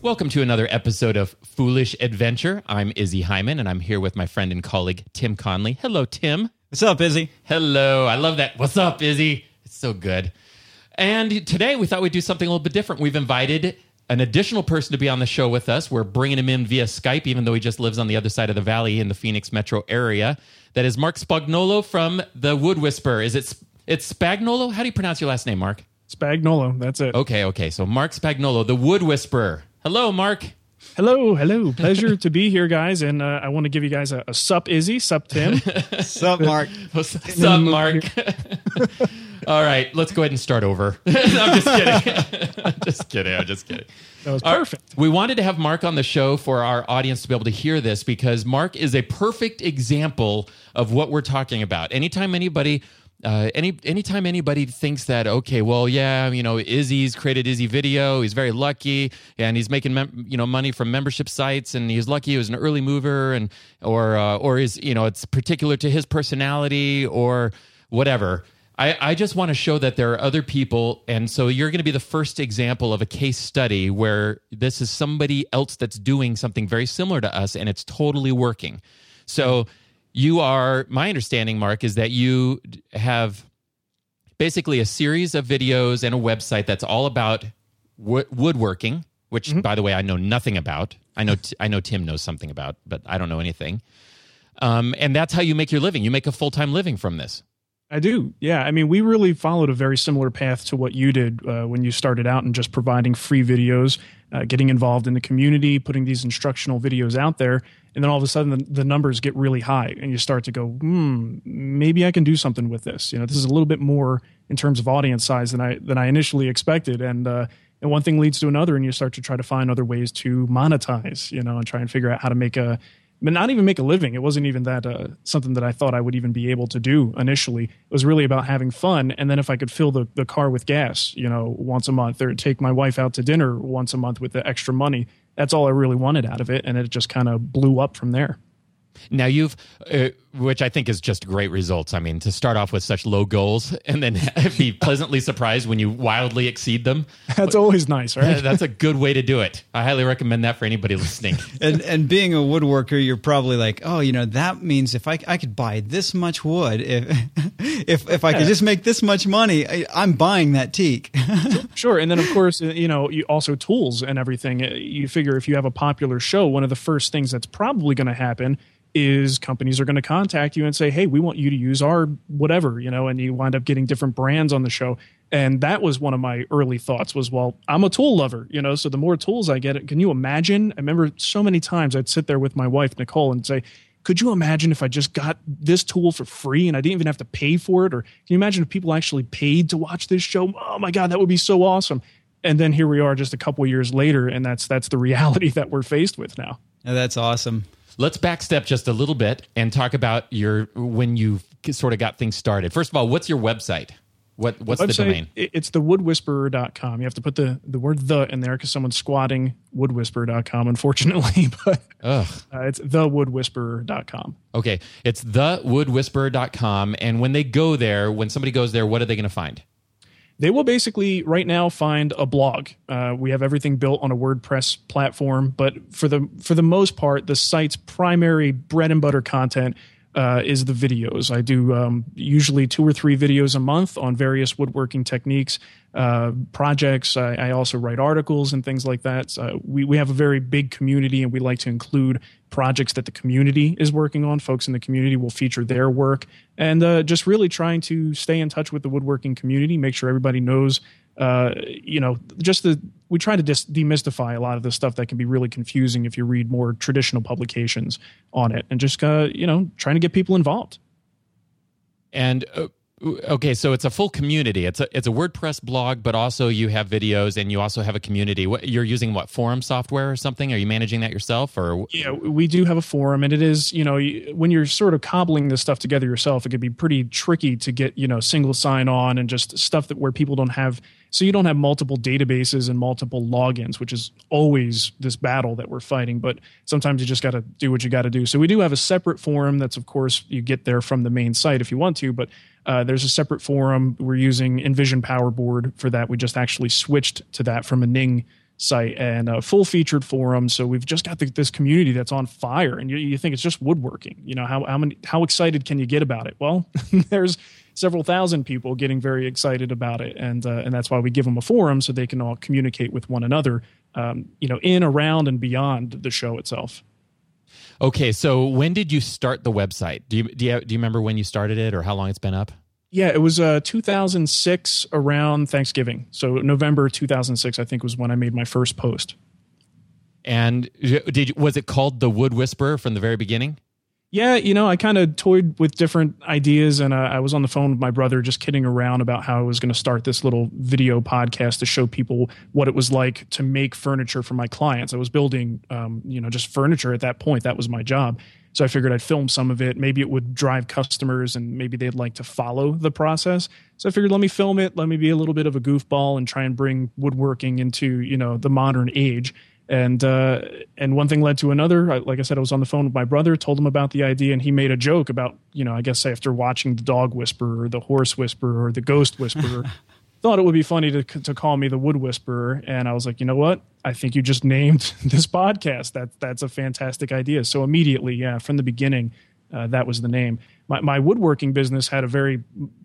Welcome to another episode of Foolish Adventure. I'm Izzy Hyman, and I'm here with my friend and colleague Tim Conley. Hello, Tim. What's up, Izzy? Hello. I love that. What's up, Izzy? It's so good. And today we thought we'd do something a little bit different. We've invited an additional person to be on the show with us. We're bringing him in via Skype, even though he just lives on the other side of the valley in the Phoenix metro area. That is Marc Spagnuolo from the Wood Whisperer. Is it? It's Spagnuolo. How do you pronounce your last name, Marc? Spagnuolo. That's it. Okay, okay. So Marc Spagnuolo, the Wood Whisperer. Hello, Marc. Hello, hello. Pleasure to be here, guys. And uh, I want to give you guys a, a sup, Izzy, sup, Tim. Sup, Marc? What's up, Marc? All right, let's go ahead and start over. I'm just kidding. I'm just kidding. I'm just kidding. That was All right, perfect. We wanted to have Marc on the show for our audience to be able to hear this because Marc is a perfect example of what we're talking about. Anytime anybody uh, any anytime anybody thinks that okay, well, yeah, you know, Izzy's created Izzy Video. He's very lucky, and he's making mem- you know money from membership sites, and he's lucky. He was an early mover, and or uh, or is you know it's particular to his personality or whatever. I, I just want to show that there are other people, and so you're going to be the first example of a case study where this is somebody else that's doing something very similar to us, and it's totally working. So you are my understanding mark is that you have basically a series of videos and a website that's all about wo- woodworking which by the way i know nothing about i know t- i know tim knows something about but i don't know anything um, and that's how you make your living you make a full-time living from this I do. Yeah. I mean, we really followed a very similar path to what you did uh, when you started out and just providing free videos, uh, getting involved in the community, putting these instructional videos out there. And then all of a sudden, the, the numbers get really high, and you start to go, hmm, maybe I can do something with this. You know, this is a little bit more in terms of audience size than I than I initially expected, and uh, and one thing leads to another, and you start to try to find other ways to monetize. You know, and try and figure out how to make a but not even make a living. It wasn't even that uh, something that I thought I would even be able to do initially. It was really about having fun, and then if I could fill the, the car with gas, you know, once a month, or take my wife out to dinner once a month with the extra money. That's all I really wanted out of it, and it just kind of blew up from there. now you've uh, which i think is just great results i mean to start off with such low goals and then be pleasantly surprised when you wildly exceed them That's always nice, right? that's a good way to do it i highly recommend that for anybody listening And and being a woodworker, you're probably like, oh, you know, that means if I, I could buy this much wood, if if if I could just make this much money, I, I'm buying that teak. Sure, and then of course, uh, you know, you also tools and everything. Uh, You figure if you have a popular show, one of the first things that's probably going to happen is companies are going to contact you and say, "Hey, we want you to use our whatever," you know, and you wind up getting different brands on the show. And that was one of my early thoughts was, well, I'm a tool lover, you know, so the more tools I get, can you imagine? I remember so many times I'd sit there with my wife Nicole and say, could you imagine if I just got this tool for free and I didn't even have to pay for it? Or can you imagine if people actually paid to watch this show? Oh my God, that would be so awesome. And then here we are just a couple years later, and that's that's the reality that we're faced with now. Yeah, that's awesome. Let's backstep just a little bit and talk about your when you sort of got things started. First of all, what's your website? What what's the Website, domain? it- It's thewoodwhisperer.com. You have to put the, the word the in there because someone's squatting woodwhisperer.com, unfortunately, but uh, it's thewoodwhisperer.com. Okay, it's thewoodwhisperer.com and when they go there, when somebody goes there, what are they going to find? They will basically right now find a blog. Uh, we have everything built on a WordPress platform, but for the for the most part, the site's primary bread and butter content uh, is the videos. I do um, usually two or three videos a month on various woodworking techniques, uh, projects. I, I also write articles and things like that. So we we have a very big community, and we like to include projects that the community is working on. Folks in the community will feature their work, and uh, just really trying to stay in touch with the woodworking community, make sure everybody knows. Uh, you know, just the we try to dis- demystify a lot of the stuff that can be really confusing if you read more traditional publications on it, and just uh, you know, trying to get people involved. And uh, okay, so it's a full community. It's a it's a WordPress blog, but also you have videos and you also have a community. What you're using what forum software or something? Are you managing that yourself or Yeah, we do have a forum, and it is you know when you're sort of cobbling this stuff together yourself, it could be pretty tricky to get you know single sign on and just stuff that where people don't have. So you don't have multiple databases and multiple logins, which is always this battle that we're fighting. But sometimes you just got to do what you got to do. So we do have a separate forum. That's of course you get there from the main site if you want to, but uh, there's a separate forum. We're using Invision Power Board for that. We just actually switched to that from a Ning site and a full featured forum. So we've just got the, this community that's on fire, and you, you think it's just woodworking. You know how how many how excited can you get about it? Well, there's several thousand people getting very excited about it, and uh, and that's why we give them a forum so they can all communicate with one another. Um, you know, in, around, and beyond the show itself. Okay, so when did you start the website? Do you do you, do you remember when you started it or how long it's been up? Yeah, it was uh, 2006 around Thanksgiving. So November 2006, I think, was when I made my first post. And did was it called the Wood Whisperer from the very beginning? Yeah, you know, I kind of toyed with different ideas, and uh, I was on the phone with my brother, just kidding around about how I was going to start this little video podcast to show people what it was like to make furniture for my clients. I was building, um, you know, just furniture at that point. That was my job. So I figured I'd film some of it. Maybe it would drive customers, and maybe they'd like to follow the process. So I figured, let me film it. Let me be a little bit of a goofball and try and bring woodworking into, you know, the modern age and uh, and one thing led to another. I, like I said, I was on the phone with my brother, told him about the idea, and he made a joke about you know I guess after watching the dog whisperer or the horse whisperer or the ghost whisperer, thought it would be funny to to call me the wood whisperer, and I was like, you know what? I think you just named this podcast. That that's a fantastic idea. So immediately, yeah, from the beginning, uh, that was the name. My my woodworking business had a very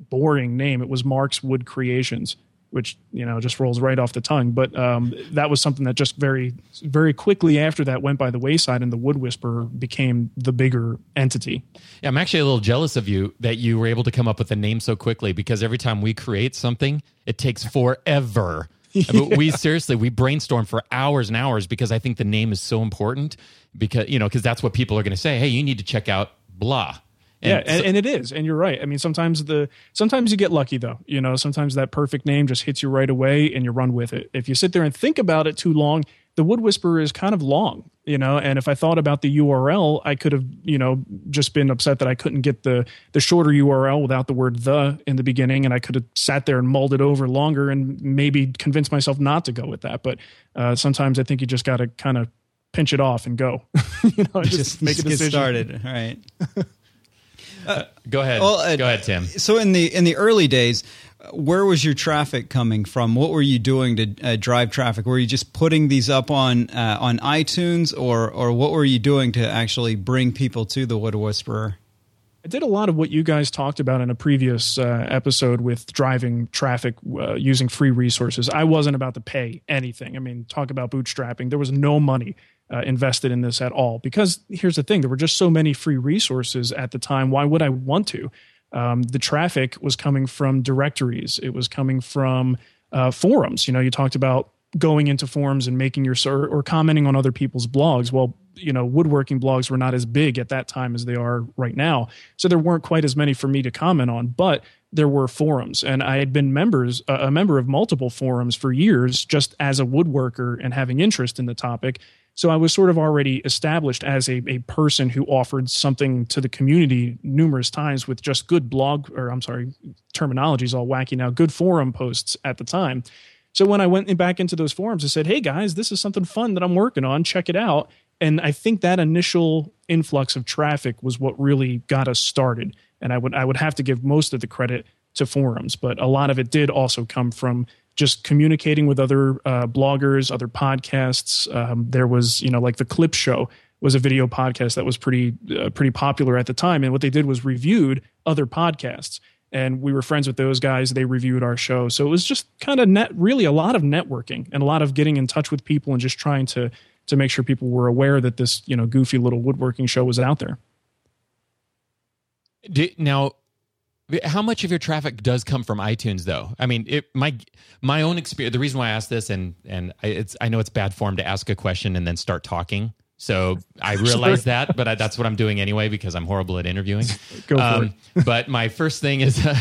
boring name. It was Marc's Wood Creations which you know just rolls right off the tongue. But um, that was something that just very very quickly after that went by the wayside, and the Wood Whisperer became the bigger entity. Yeah, I'm actually a little jealous of you that you were able to come up with a name so quickly because every time we create something, it takes forever. but we seriously we brainstorm for hours and hours because I think the name is so important because you know because that's what people are going to say. Hey, you need to check out blah and yeah, and, so, and, it is, and you're right. I mean, sometimes the sometimes you get lucky though. You know, sometimes that perfect name just hits you right away, and you run with it. If you sit there and think about it too long, the Wood Whisperer is kind of long. You know, and if I thought about the URL, I could have you know just been upset that I couldn't get the the shorter URL without the word the in the beginning, and I could have sat there and mulled it over longer and maybe convinced myself not to go with that. But uh, sometimes I think you just got to kind of pinch it off and go. you know, just, just make a decision. Get started. All right. Uh, go ahead. Well, uh, go ahead, Tim. So in the in the early days, where was your traffic coming from? What were you doing to uh, drive traffic? Were you just putting these up on uh, on iTunes, or or what were you doing to actually bring people to the Wood Whisperer? I did a lot of what you guys talked about in a previous uh, episode with driving traffic uh, using free resources. I wasn't about to pay anything. I mean, talk about bootstrapping. There was no money uh, invested in this at all. Because here's the thing there were just so many free resources at the time. Why would I want to? Um, the traffic was coming from directories, it was coming from uh, forums. You know, you talked about going into forums and making your or, or commenting on other people's blogs. Well, you know, woodworking blogs were not as big at that time as they are right now. So there weren't quite as many for me to comment on, but there were forums and I had been members a member of multiple forums for years just as a woodworker and having interest in the topic so I was sort of already established as a, a person who offered something to the community numerous times with just good blog, or I'm sorry, terminology is all wacky now, good forum posts at the time. So when I went back into those forums, I said, hey guys, this is something fun that I'm working on. Check it out. And I think that initial influx of traffic was what really got us started. And I would I would have to give most of the credit to forums, but a lot of it did also come from just communicating with other uh, bloggers, other podcasts. Um, there was, you know, like the Clip Show was a video podcast that was pretty uh, pretty popular at the time, and what they did was reviewed other podcasts, and we were friends with those guys. They reviewed our show, so it was just kind of net, really a lot of networking and a lot of getting in touch with people and just trying to to make sure people were aware that this you know goofy little woodworking show was out there. now, how much of your traffic does come from iTunes, though? I mean, it, my my own experience. The reason why I asked this, and and it's I know it's bad form to ask a question and then start talking. So I realize that, but I, that's what I'm doing anyway because I'm horrible at interviewing. Go for um, it. but my first thing is uh,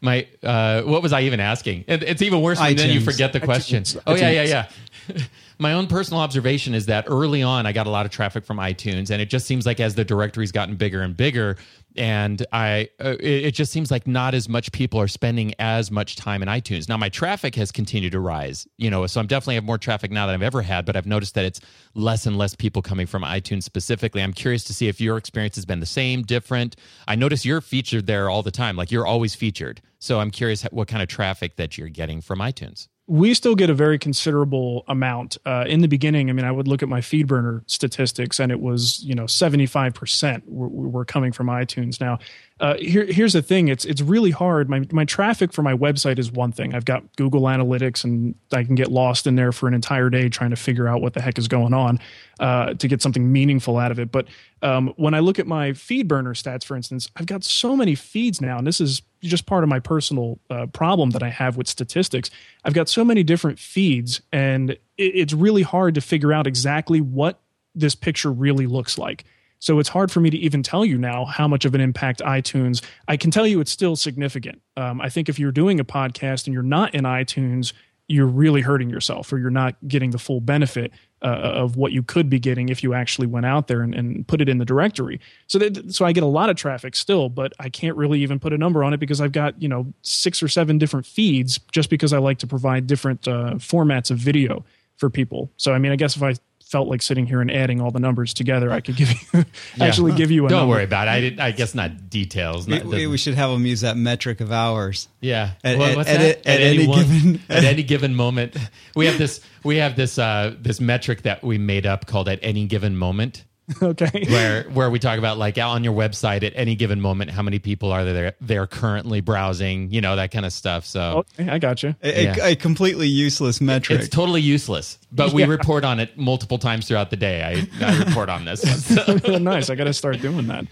my uh, what was I even asking? It, it's even worse when then you forget the question. iTunes. Oh yeah, yeah, yeah. My own personal observation is that early on I got a lot of traffic from iTunes, and it just seems like as the directory's gotten bigger and bigger, and I uh, it, it, just seems like not as much people are spending as much time in iTunes. Now my traffic has continued to rise, you know, so I'm definitely have more traffic now than I've ever had, but I've noticed that it's less and less people coming from iTunes specifically. I'm curious to see if your experience has been the same, different. I notice you're featured there all the time, like you're always featured. So I'm curious what kind of traffic that you're getting from iTunes. We still get a very considerable amount. Uh, in the beginning, I mean, I would look at my FeedBurner statistics, and it was you know seventy five percent were coming from iTunes. Now, uh, here, here's the thing: it's it's really hard. My my traffic for my website is one thing. I've got Google Analytics, and I can get lost in there for an entire day trying to figure out what the heck is going on uh, to get something meaningful out of it. But um, when I look at my FeedBurner stats, for instance, I've got so many feeds now, and this is just part of my personal uh, problem that I have with statistics. I've got so many different feeds, and it, it's really hard to figure out exactly what this picture really looks like. So it's hard for me to even tell you now how much of an impact iTunes. I can tell you it's still significant. Um, I think if you're doing a podcast and you're not in iTunes, you're really hurting yourself, or you're not getting the full benefit uh, of what you could be getting if you actually went out there and, and put it in the directory. So that, so I get a lot of traffic still, but I can't really even put a number on it because I've got you know six or seven different feeds just because I like to provide different uh, formats of video for people. So I mean, I guess if I felt like sitting here and adding all the numbers together, I could give you actually give you a. Don't number. worry about it. I, did, I guess not details. Not, we, we, should have them use that metric of hours. Yeah. At, well, at, at, at any, any one, given at any given moment, we have this we have this uh, this metric that we made up called at any given moment. okay where where we talk about like on your website at any given moment how many people are there they're currently browsing you know that kind of stuff so oh, okay, i got you a, yeah. a, completely useless metric it's totally useless but we yeah. report on it multiple times throughout the day i, I report on this so. Oh, nice i gotta start doing that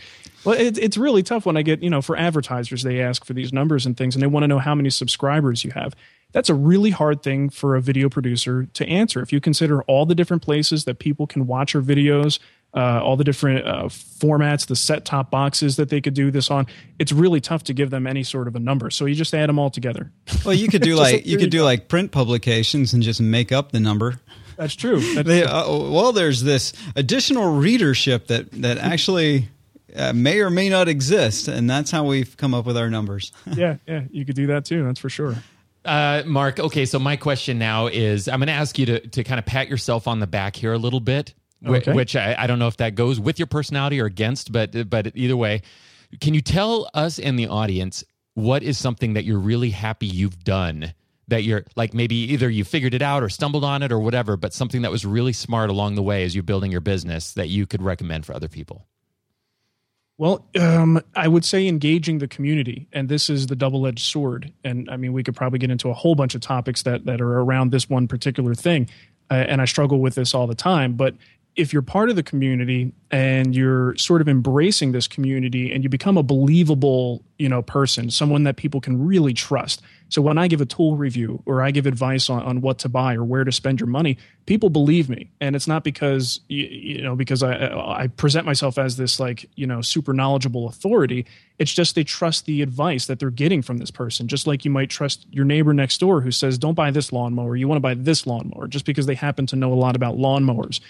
well, it, it's really tough when I get, you know, for advertisers, they ask for these numbers and things, and they want to know how many subscribers you have. That's a really hard thing for a video producer to answer. If you consider all the different places that people can watch your videos, uh, all the different uh, formats, the set top boxes that they could do this on. It's really tough to give them any sort of a number. So you just add them all together. Well, you could do like you could do like print publications and just make up the number. That's true. That's they, uh, well, there's this additional readership that that actually. Uh, may or may not exist, and that's how we've come up with our numbers. yeah, yeah, you could do that too. That's for sure. Uh, Marc, okay, so my question now is I'm going to ask you to, to kind of pat yourself on the back here a little bit okay. which I, I, don't know if that goes with your personality or against, but but either way, can you tell us and the audience what is something that you're really happy you've done? That you're like maybe either you figured it out or stumbled on it or whatever, but something that was really smart along the way as you're building your business that you could recommend for other people. Well, um, I would say engaging the community, and this is the double-edged sword. And I mean, we could probably get into a whole bunch of topics that that are around this one particular thing, uh, and I struggle with this all the time. But if you're part of the community and you're sort of embracing this community and you become a believable you know person someone that people can really trust. So when i give a tool review or i give advice on, on what to buy or where to spend your money people believe me. And it's not because you, you know because i i present myself as this like you know super knowledgeable authority. It's just they trust the advice that they're getting from this person. Just like you might trust your neighbor next door who says don't buy this lawnmower. You want to buy this lawnmower just because they happen to know a lot about lawnmowers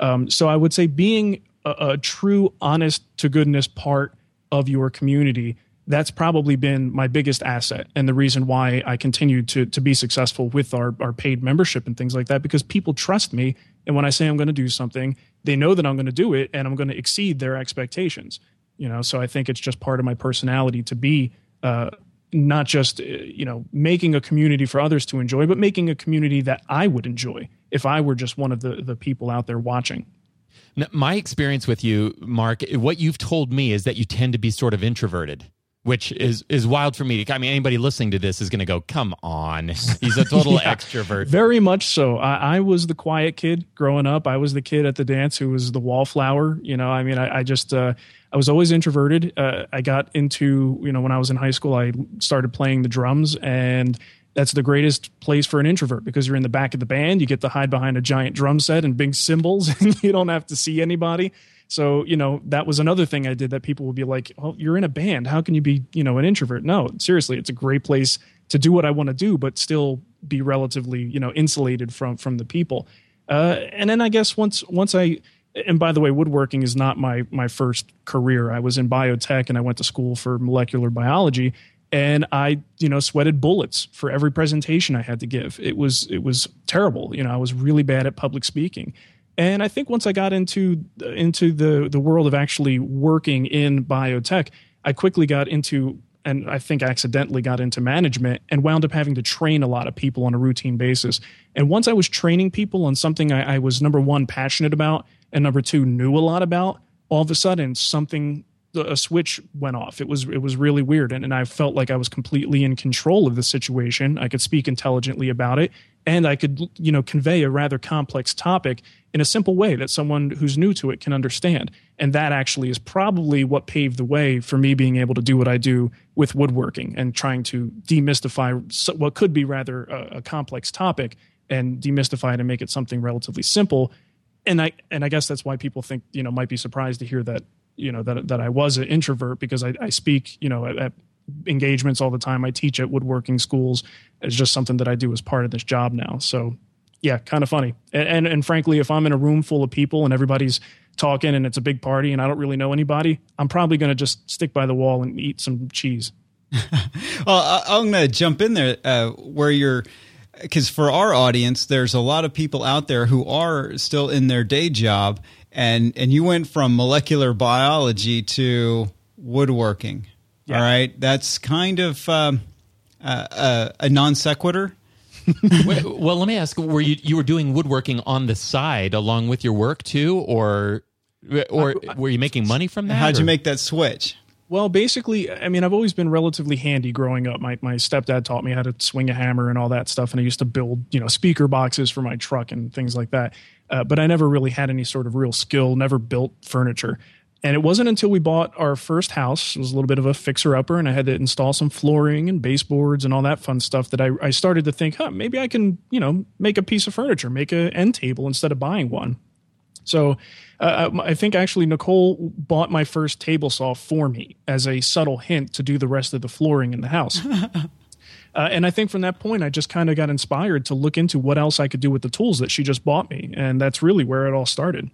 um, so I would say being a, a true, honest to goodness part of your community that's probably been my biggest asset and the reason why I continue to to be successful with our, our paid membership and things like that because people trust me. And when I say I'm going to do something they know that I'm going to do it and I'm going to exceed their expectations. You know so I think it's just part of my personality to be uh, not just uh, you know making a community for others to enjoy but making a community that I would enjoy if I were just one of the the people out there watching. Now, my experience with you, Marc, what you've told me is that you tend to be sort of introverted which is is wild for me. I mean, anybody listening to this is going to go, "Come on, he's a total yeah, extrovert." Very much so. I, I, was the quiet kid growing up. I was the kid at the dance who was the wallflower. You know, I mean, I, I just uh, I was always introverted. Uh, I got into you know when I was in high school, I started playing the drums and that's the greatest place for an introvert because you're in the back of the band. You get to hide behind a giant drum set and big cymbals, and you don't have to see anybody. So, you know, that was another thing I did that people would be like, "Oh, you're in a band. How can you be, you know, an introvert?" No, seriously, it's a great place to do what I want to do, but still be relatively, you know, insulated from from the people. Uh, and then I guess once once I and by the way, woodworking is not my my first career. I was in biotech and I went to school for molecular biology and I, you know, sweated bullets for every presentation I had to give. It was it was terrible. You know, I was really bad at public speaking. And I think once I got into into the the world of actually working in biotech, I quickly got into and I think accidentally got into management and wound up having to train a lot of people on a routine basis. And once I was training people on something I, I was number one passionate about and number two knew a lot about, all of a sudden something a switch went off. It was it was really weird, and, and I felt like I was completely in control of the situation. I could speak intelligently about it, and I could you know convey a rather complex topic in a simple way that someone who's new to it can understand. And that actually is probably what paved the way for me being able to do what I do with woodworking and trying to demystify what could be rather a, a complex topic and demystify it and make it something relatively simple. And I and I guess that's why people think you know might be surprised to hear that you know that that I was an introvert because I, I speak you know at, at, engagements all the time. I teach at woodworking schools. It's just something that I do as part of this job now. So yeah, kind of funny. And, and, and frankly, if I'm in a room full of people and everybody's talking and it's a big party and I don't really know anybody, I'm probably going to just stick by the wall and eat some cheese. well, I'm going to jump in there uh, where you're because for our audience, there's a lot of people out there who are still in their day job and and you went from molecular biology to woodworking. Yeah. All right, that's kind of um, uh, a non sequitur. well, let me ask: Were you you were doing woodworking on the side along with your work too, or or were you making money from that? How'd or? you make that switch? Well, basically, I mean, I've always been relatively handy growing up. My my stepdad taught me how to swing a hammer and all that stuff, and I used to build, you know, speaker boxes for my truck and things like that. Uh, but I never really had any sort of real skill, never built furniture. And it wasn't until we bought our first house, it was a little bit of a fixer upper, and I had to install some flooring and baseboards and all that fun stuff that I, I started to think, huh, maybe I can, you know, make a piece of furniture, make an end table instead of buying one. So uh, I think actually Nicole bought my first table saw for me as a subtle hint to do the rest of the flooring in the house. Uh, and I think from that point, I just kind of got inspired to look into what else I could do with the tools that she just bought me. And that's really where it all started.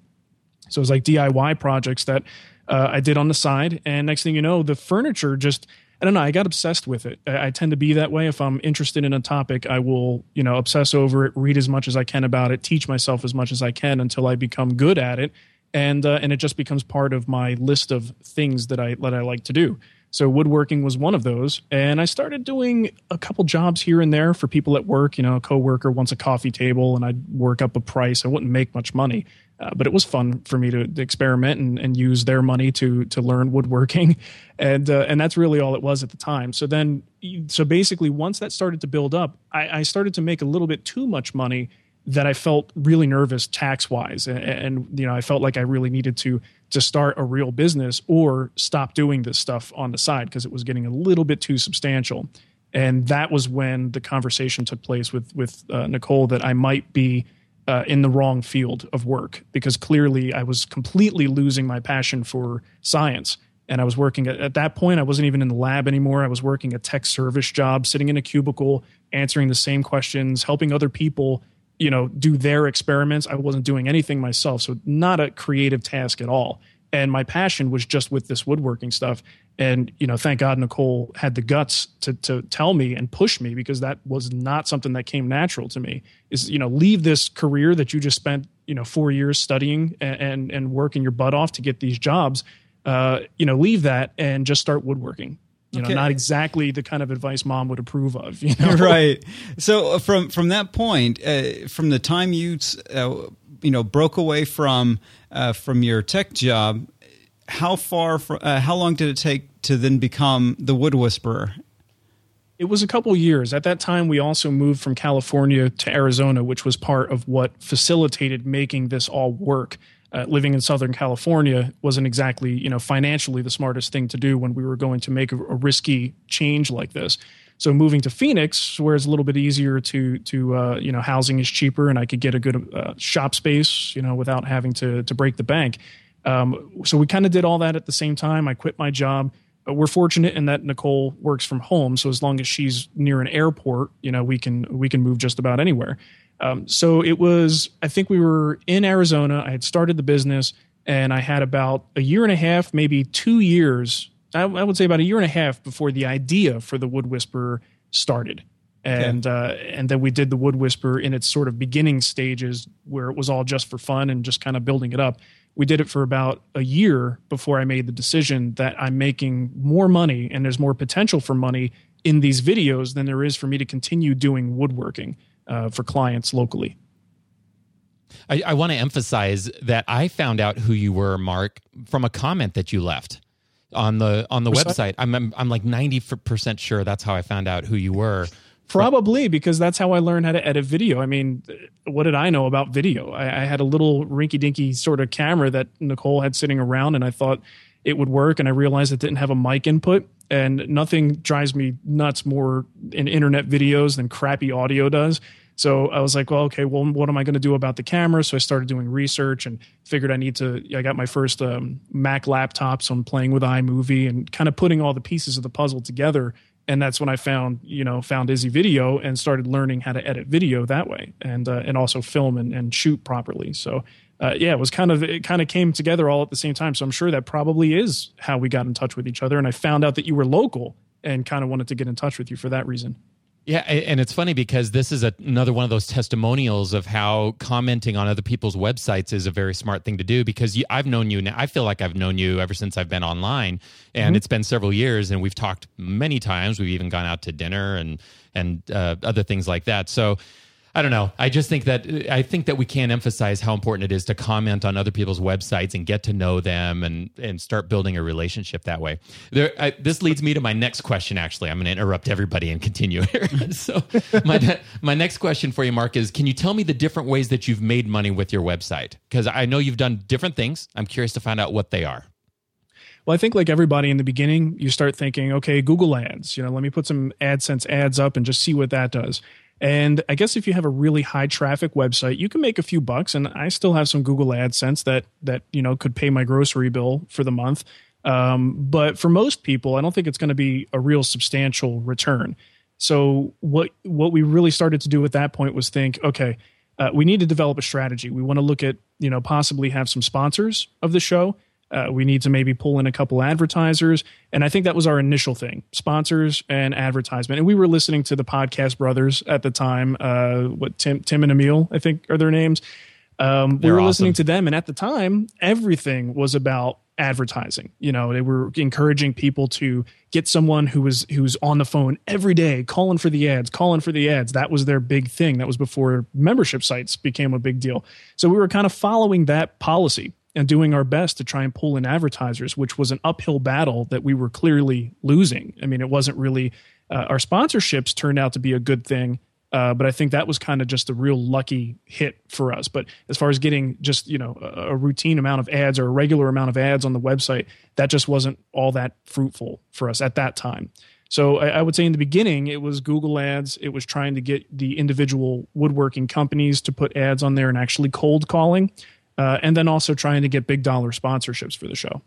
So it was like DIY projects that uh, I did on the side. And next thing you know, the furniture just, I don't know, I got obsessed with it. I, I tend to be that way. If I'm interested in a topic, I will, you know, obsess over it, read as much as I can about it, teach myself as much as I can until I become good at it. And, uh, and it just becomes part of my list of things that I, that I like to do. So woodworking was one of those, and I started doing a couple jobs here and there for people at work. You know, a coworker wants a coffee table, and I'd work up a price. I wouldn't make much money, uh, but it was fun for me to, to experiment and, and, use their money to to learn woodworking, and uh, and that's really all it was at the time. So then, so basically, once that started to build up, I, I started to make a little bit too much money that I felt really nervous tax wise, and, and you know, I felt like I really needed to to start a real business or stop doing this stuff on the side because it was getting a little bit too substantial. And that was when the conversation took place with with uh, Nicole that I might be uh, in the wrong field of work because clearly I was completely losing my passion for science. And I was working at, at that point, I wasn't even in the lab anymore. I was working a tech service job, sitting in a cubicle, answering the same questions, helping other people you know, do their experiments. I wasn't doing anything myself. So not a creative task at all. And my passion was just with this woodworking stuff. And, you know, thank God Nicole had the guts to to tell me and push me because that was not something that came natural to me. Is, you know, leave this career that you just spent, you know, four years studying and and, and working your butt off to get these jobs. Uh, you know, leave that and just start woodworking you know, okay. not exactly the kind of advice mom would approve of. You know? right. So uh, from from that point, uh, from the time you uh, you know broke away from uh, from your tech job, how far? For, uh, how long did it take to then become the Wood Whisperer? It was a couple years. At that time, we also moved from California to Arizona, which was part of what facilitated making this all work uh, living in Southern California wasn't exactly, you know, financially the smartest thing to do when we were going to make a, a risky change like this. So moving to Phoenix, where it's a little bit easier to to uh, you know housing is cheaper and I could get a good uh, shop space, you know, without having to to break the bank. Um, so we kind of did all that at the same time. I quit my job. Uh, we're fortunate in that Nicole works from home, so as long as she's near an airport, you know, we can we can move just about anywhere. Um, so it was, I think we were in Arizona. I had started the business and I had about a year and a half, maybe two years. I, I would say about a year and a half before the idea for the Wood Whisperer started. and uh, and then we did the Wood Whisperer in its sort of beginning stages where it was all just for fun and just kind of building it up. We did it for about a year before I made the decision that I'm making more money and there's more potential for money in these videos than there is for me to continue doing woodworking uh, for clients locally. I, I want to emphasize that I found out who you were, Marc, from a comment that you left on the on the website. I'm, I'm I'm like ninety percent sure that's how I found out who you were. Probably because that's how I learned how to edit video. I mean, what did I know about video? I, I had a little rinky dinky sort of camera that Nicole had sitting around, and I thought it would work. And I realized it didn't have a mic input, and nothing drives me nuts more in internet videos than crappy audio does. So I was like, well, okay, well, what am I going to do about the camera? So I started doing research and figured I need to. I got my first um, Mac laptop, so I'm playing with iMovie and kind of putting all the pieces of the puzzle together and that's when I found you know found Izzy Video and started learning how to edit video that way and uh, and also film and, and shoot properly. So uh, yeah, it was kind of it kind of came together all at the same time. So I'm sure that probably is how we got in touch with each other. And I found out that you were local and kind of wanted to get in touch with you for that reason. Yeah, and it's funny because this is a, another one of those testimonials of how commenting on other people's websites is a very smart thing to do. Because you, I've known you now, I feel like I've known you ever since I've been online, and mm-hmm. it's been several years, and we've talked many times. We've even gone out to dinner and and uh, other things like that. So I don't know. I just think that I think that we can't emphasize how important it is to comment on other people's websites and get to know them and and start building a relationship that way. There, I, this leads me to my next question. Actually, I'm going to interrupt everybody and continue here. so, my my next question for you, Marc, is: Can you tell me the different ways that you've made money with your website? Because I know you've done different things. I'm curious to find out what they are. Well, I think like everybody in the beginning, you start thinking, okay, Google Ads. You know, let me put some AdSense ads up and just see what that does. And I guess if you have a really high traffic website, you can make a few bucks. And I still have some Google AdSense that that you know could pay my grocery bill for the month. Um, but for most people, I don't think it's going to be a real substantial return. So what what we really started to do at that point was think, okay, uh, we need to develop a strategy. We want to look at you know possibly have some sponsors of the show uh, we need to maybe pull in a couple advertisers. And I think that was our initial thing sponsors and advertisement. And we were listening to the podcast brothers at the time, uh, what Tim, Tim and Emil, I think are their names. Um, we were awesome. listening to them. And at the time, everything was about advertising. You know, they were encouraging people to get someone who was who's on the phone every day, calling for the ads, calling for the ads. That was their big thing. That was before membership sites became a big deal. So we were kind of following that policy and doing our best to try and pull in advertisers, which was an uphill battle that we were clearly losing. I mean, it wasn't really uh, our sponsorships turned out to be a good thing, uh, but I think that was kind of just a real lucky hit for us. But as far as getting just you know a, a routine amount of ads or a regular amount of ads on the website, that just wasn't all that fruitful for us at that time. So I, I, would say in the beginning, it was Google ads. It was trying to get the individual woodworking companies to put ads on there and actually cold calling uh, and then also trying to get big dollar sponsorships for the show.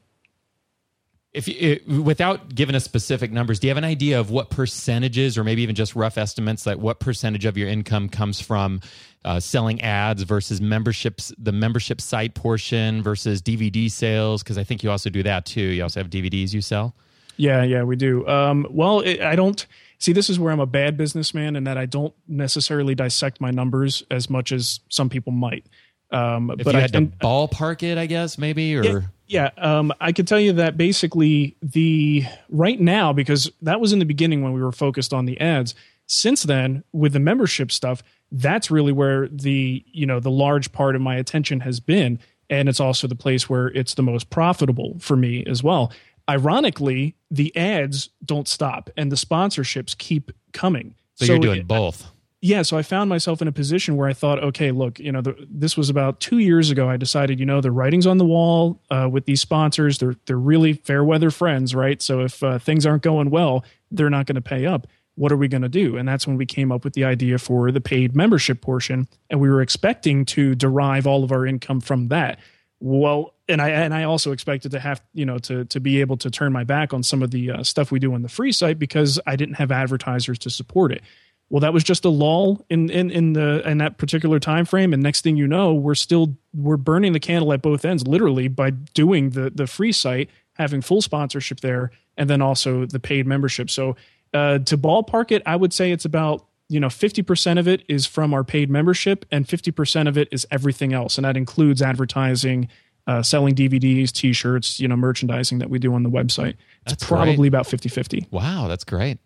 If it, without giving us specific numbers, do you have an idea of what percentages, or maybe even just rough estimates, like what percentage of your income comes from uh, selling ads versus memberships, the membership site portion versus DVD sales? Because I think you also do that too. You also have DVDs you sell. Yeah, yeah, we do. Um, well, it, I don't see. This is where I'm a bad businessman, and that I don't necessarily dissect my numbers as much as some people might. Um, if but you had I, to ballpark it, I guess maybe or yeah, yeah um, I could tell you that basically the right now because that was in the beginning when we were focused on the ads. Since then, with the membership stuff, that's really where the you know the large part of my attention has been, and it's also the place where it's the most profitable for me as well. Ironically, the ads don't stop and the sponsorships keep coming. So, so you're doing it, both yeah, so I found myself in a position where I thought, okay, look, you know, the, this was about two years ago. I decided, you know, the writing's on the wall uh, with these sponsors. They're they're really fair weather friends, right? So if uh, things aren't going well, they're not going to pay up. What are we going to do? And that's when we came up with the idea for the paid membership portion, and we were expecting to derive all of our income from that. Well, and I and I also expected to have you know to to be able to turn my back on some of the uh, stuff we do on the free site because I didn't have advertisers to support it. Well, that was just a lull in, in, in the in that particular time frame, and next thing you know, we're still we're burning the candle at both ends, literally by doing the the free site, having full sponsorship there, and then also the paid membership. So uh, to ballpark it, I would say it's about you know 50% of it is from our paid membership and 50% of it is everything else and that includes advertising uh, selling dvds t-shirts you know merchandising that we do on the website it's That's probably great. about 50-50 Wow, that's great.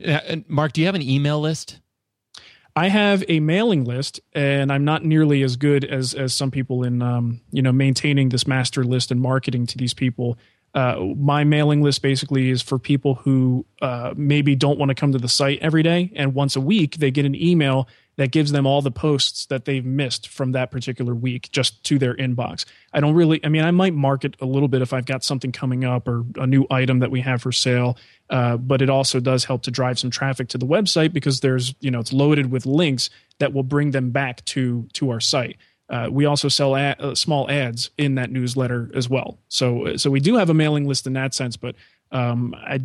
And Marc, do you have an email list? I have a mailing list, and I'm not nearly as good as as some people in um, you know maintaining this master list and marketing to these people. Uh, my mailing list basically is for people who uh, maybe don't want to come to the site every day, and once a week they get an email that gives them all the posts that they've missed from that particular week just to their inbox. I don't really, I mean, I might market a little bit if I've got something coming up or a new item that we have for sale, uh, but it also does help to drive some traffic to the website because there's, you know, it's loaded with links that will bring them back to to our site. Uh, we also sell ad, uh, small ads in that newsletter as well. So, so we do have a mailing list in that sense, but um, I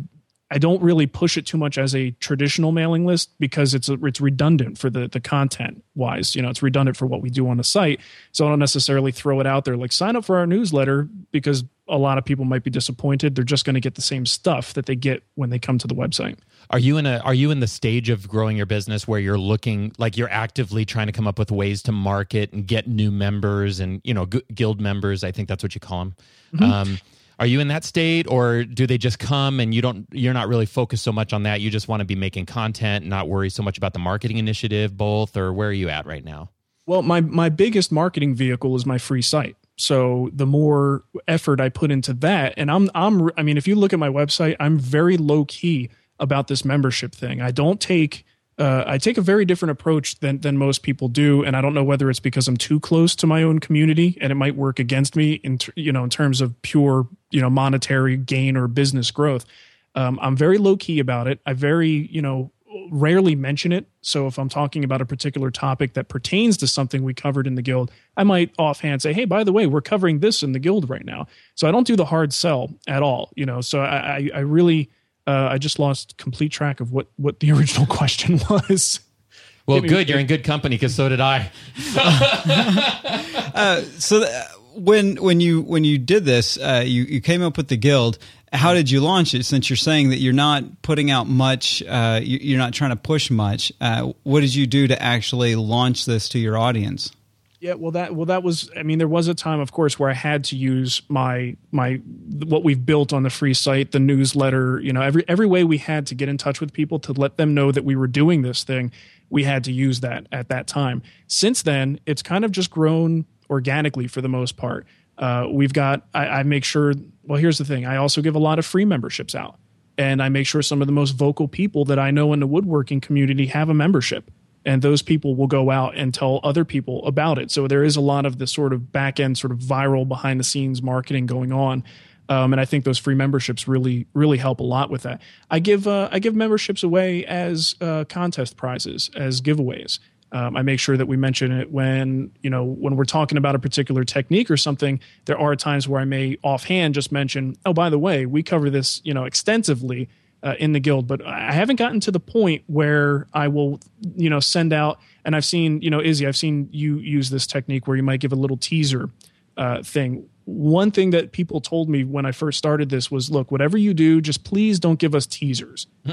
I don't really push it too much as a traditional mailing list because it's it's redundant for the the content wise. You know, it's redundant for what we do on the site. So I don't necessarily throw it out there like sign up for our newsletter because a lot of people might be disappointed. They're just going to get the same stuff that they get when they come to the website. Are you in a are you in the stage of growing your business where you're looking like you're actively trying to come up with ways to market and get new members and you know gu- guild members? I think that's what you call them. Um, are you in that state, or do they just come and you don't you're not really focused so much on that? You just want to be making content not worry so much about the marketing initiative, both, or where are you at right now? Well, my my biggest marketing vehicle is my free site. So the more effort I put into that, and I'm I'm I mean, if you look at my website, I'm very low key about this membership thing. I don't take uh, I take a very different approach than than most people do, and I don't know whether it's because I'm too close to my own community, and it might work against me in ter- you know in terms of pure you know monetary gain or business growth. Um, I'm very low key about it. I very you know rarely mention it. So if I'm talking about a particular topic that pertains to something we covered in the guild, I might offhand say, "Hey, by the way, we're covering this in the guild right now." So I don't do the hard sell at all. You know, so I I, I really uh, I just lost complete track of what what the original question was. Well, Give good. You're in good company because so did I. So th- when when you when you did this, uh, you you came up with the guild. How did you launch it? Since you're saying that you're not putting out much, uh, you, you're not trying to push much. Uh, what did you do to actually launch this to your audience? Yeah, well that well that was I mean there was a time of course where I had to use my my what we've built on the free site, the newsletter, you know, every every way we had to get in touch with people to let them know that we were doing this thing, we had to use that at that time. Since then, it's kind of just grown organically for the most part. Uh, we've got I, I make sure well here's the thing, I also give a lot of free memberships out. And I make sure some of the most vocal people that I know in the woodworking community have a membership and those people will go out and tell other people about it. So there is a lot of this sort of back end, sort of viral behind the scenes marketing going on. Um, and I think those free memberships really, really help a lot with that. I give uh, I give memberships away as uh, contest prizes, as giveaways. Um, I make sure that we mention it when you know when we're talking about a particular technique or something. There are times where I may offhand just mention, "Oh, by the way, we cover this you know extensively uh, in the guild," but I haven't gotten to the point where I will you know send out. And I've seen you know Izzy, I've seen you use this technique where you might give a little teaser uh, thing. One thing that people told me when I first started this was, look, whatever you do, just please don't give us teasers.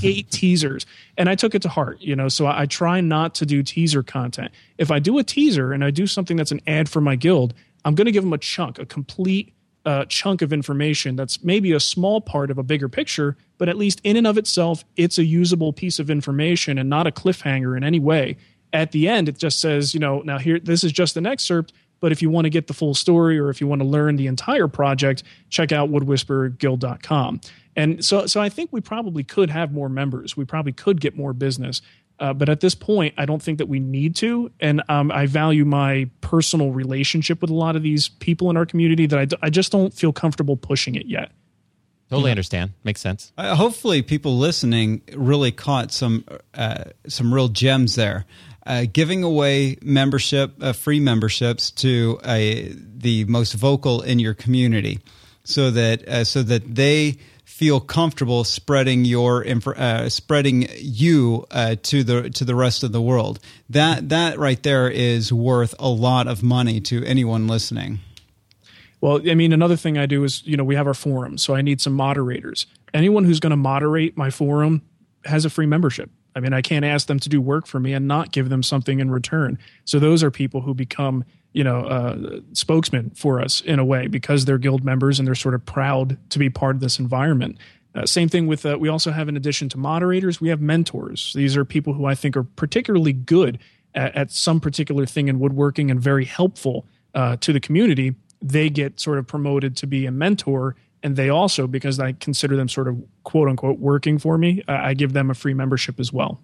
hate teasers. And I took it to heart, you know, so I, I try not to do teaser content. If I do a teaser and I do something that's an ad for my guild, I'm going to give them a chunk, a complete uh, chunk of information that's maybe a small part of a bigger picture, but at least in and of itself, it's a usable piece of information and not a cliffhanger in any way. At the end, it just says, you know, now here, this is just an excerpt, but if you want to get the full story or if you want to learn the entire project, check out woodwhisperguild.com. And so, so I think we probably could have more members. We probably could get more business. Uh, but at this point, I don't think that we need to. And um, I value my personal relationship with a lot of these people in our community that I, d- I just don't feel comfortable pushing it yet. Totally understand. Makes sense. Uh, hopefully, people listening really caught some uh, some real gems there. Uh, giving away membership, uh, free memberships to uh, the most vocal in your community, so that uh, so that they feel comfortable spreading your uh, spreading you uh, to the to the rest of the world. That that right there is worth a lot of money to anyone listening. Well, I mean, another thing I do is, you know, we have our forum, so I need some moderators. Anyone who's going to moderate my forum has a free membership. I mean, I can't ask them to do work for me and not give them something in return. So those are people who become, you know, uh, spokesmen for us in a way because they're guild members and they're sort of proud to be part of this environment. Uh, same thing with, uh, we also have, in addition to moderators, we have mentors. These are people who I think are particularly good at, at some particular thing in woodworking and very helpful uh, to the community. They get sort of promoted to be a mentor. And they also, because I consider them sort of quote unquote working for me, I give them a free membership as well.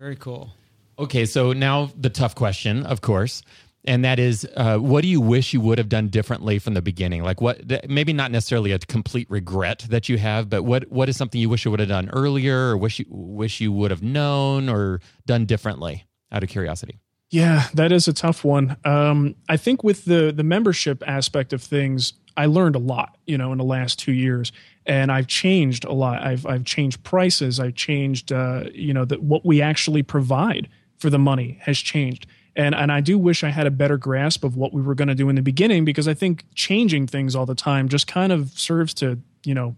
Very cool. Okay, so now the tough question, of course and that is uh, what do you wish you would have done differently from the beginning like what maybe not necessarily a complete regret that you have but what what is something you wish you would have done earlier or wish you wish you would have known or done differently out of curiosity yeah that is a tough one um, i think with the the membership aspect of things i learned a lot you know in the last two years. And i've changed a lot. I've i've changed prices. I've changed uh, you know that what we actually provide for the money has changed. And and I do wish I had a better grasp of what we were going to do in the beginning because I think changing things all the time just kind of serves to you know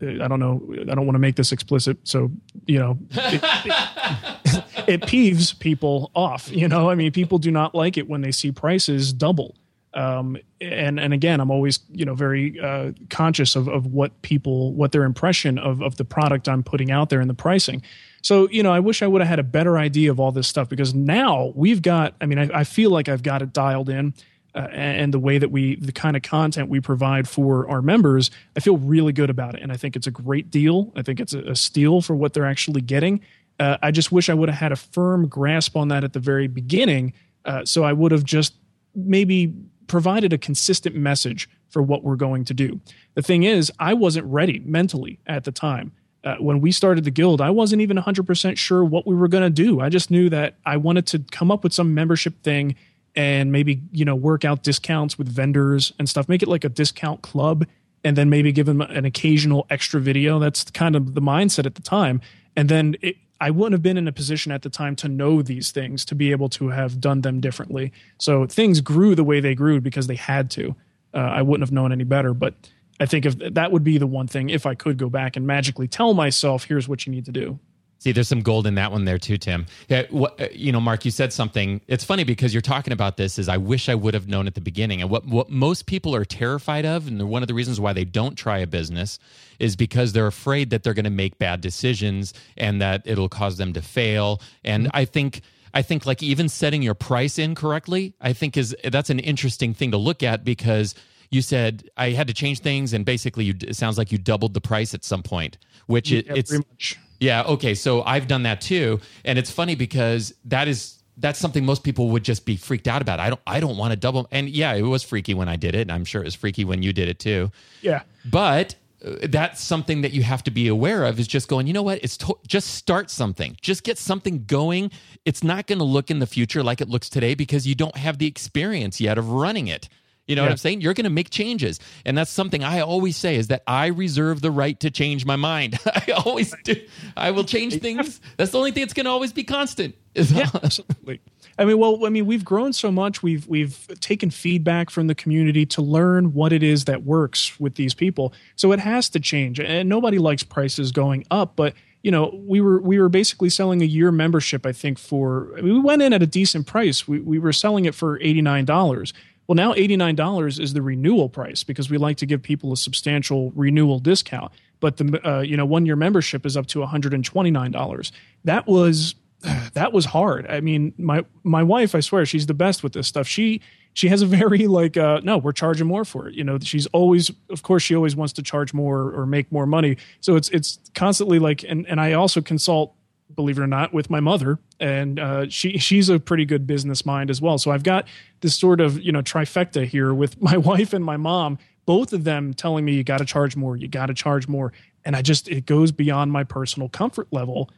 I don't know I don't want to make this explicit so you know it, it peeves people off you know? I mean people do not like it when they see prices double um, and and again I'm always you know very uh, conscious of of what people what their impression of of the product I'm putting out there and the pricing so, you know, I wish I would have had a better idea of all this stuff because now we've got, I mean, I, I feel like I've got it dialed in. Uh, and the way that we, the kind of content we provide for our members, I feel really good about it. And I think it's a great deal. I think it's a, a steal for what they're actually getting. Uh, I just wish I would have had a firm grasp on that at the very beginning. Uh, so I would have just maybe provided a consistent message for what we're going to do. The thing is, I wasn't ready mentally at the time uh, when we started the guild, I wasn't even 100% sure what we were going to do. I just knew that I wanted to come up with some membership thing and maybe, you know, work out discounts with vendors and stuff, make it like a discount club and then maybe give them an occasional extra video. That's kind of the mindset at the time. And then it, I wouldn't have been in a position at the time to know these things to be able to have done them differently. So things grew the way they grew because they had to. Uh, I wouldn't have known any better, but I think if that would be the one thing if I could go back and magically tell myself, here's what you need to do. See, there's some gold in that one there too, Tim. Yeah, what, uh, you know, Marc, you said something. It's funny because you're talking about this. Is I wish I would have known at the beginning. And what what most people are terrified of, and one of the reasons why they don't try a business, is because they're afraid that they're going to make bad decisions and that it'll cause them to fail. And mm-hmm. I think. I think like even setting your price incorrectly, I think is that's an interesting thing to look at because you said I had to change things, and basically, you, it sounds like you doubled the price at some point, which yeah, it, it's yeah okay. So I've done that too, and it's funny because that is that's something most people would just be freaked out about. I don't I don't want to double, and yeah, it was freaky when I did it, and I'm sure it was freaky when you did it too. Yeah, but uh, that's something that you have to be aware of is just going you know what it's to- just start something just get something going it's not going to look in the future like it looks today because you don't have the experience yet of running it you know yeah. what I'm saying? You're going to make changes. And that's something I always say is that I reserve the right to change my mind. I always do. I will change things. That's the only thing that's going to always be constant. Yeah, absolutely. I mean, well, I mean, we've grown so much. We've we've taken feedback from the community to learn what it is that works with these people. So it has to change. And nobody likes prices going up, but you know, we were we were basically selling a year membership. I think for we went in at a decent price. We we were selling it for eighty nine dollars well, now $89 is the renewal price because we like to give people a substantial renewal discount. But the uh, you know one year membership is up to $129. That was that was hard. I mean, my my wife, I swear, she's the best with this stuff. She she has a very like uh, no, we're charging more for it. You know, she's always, of course, she always wants to charge more or make more money. So it's it's constantly like, and and I also consult believe it or not, with my mother, and uh, she she's a pretty good business mind as well. So I've got this sort of you know trifecta here with my wife and my mom, both of them telling me you got to charge more, you got to charge more, and I just it goes beyond my personal comfort level.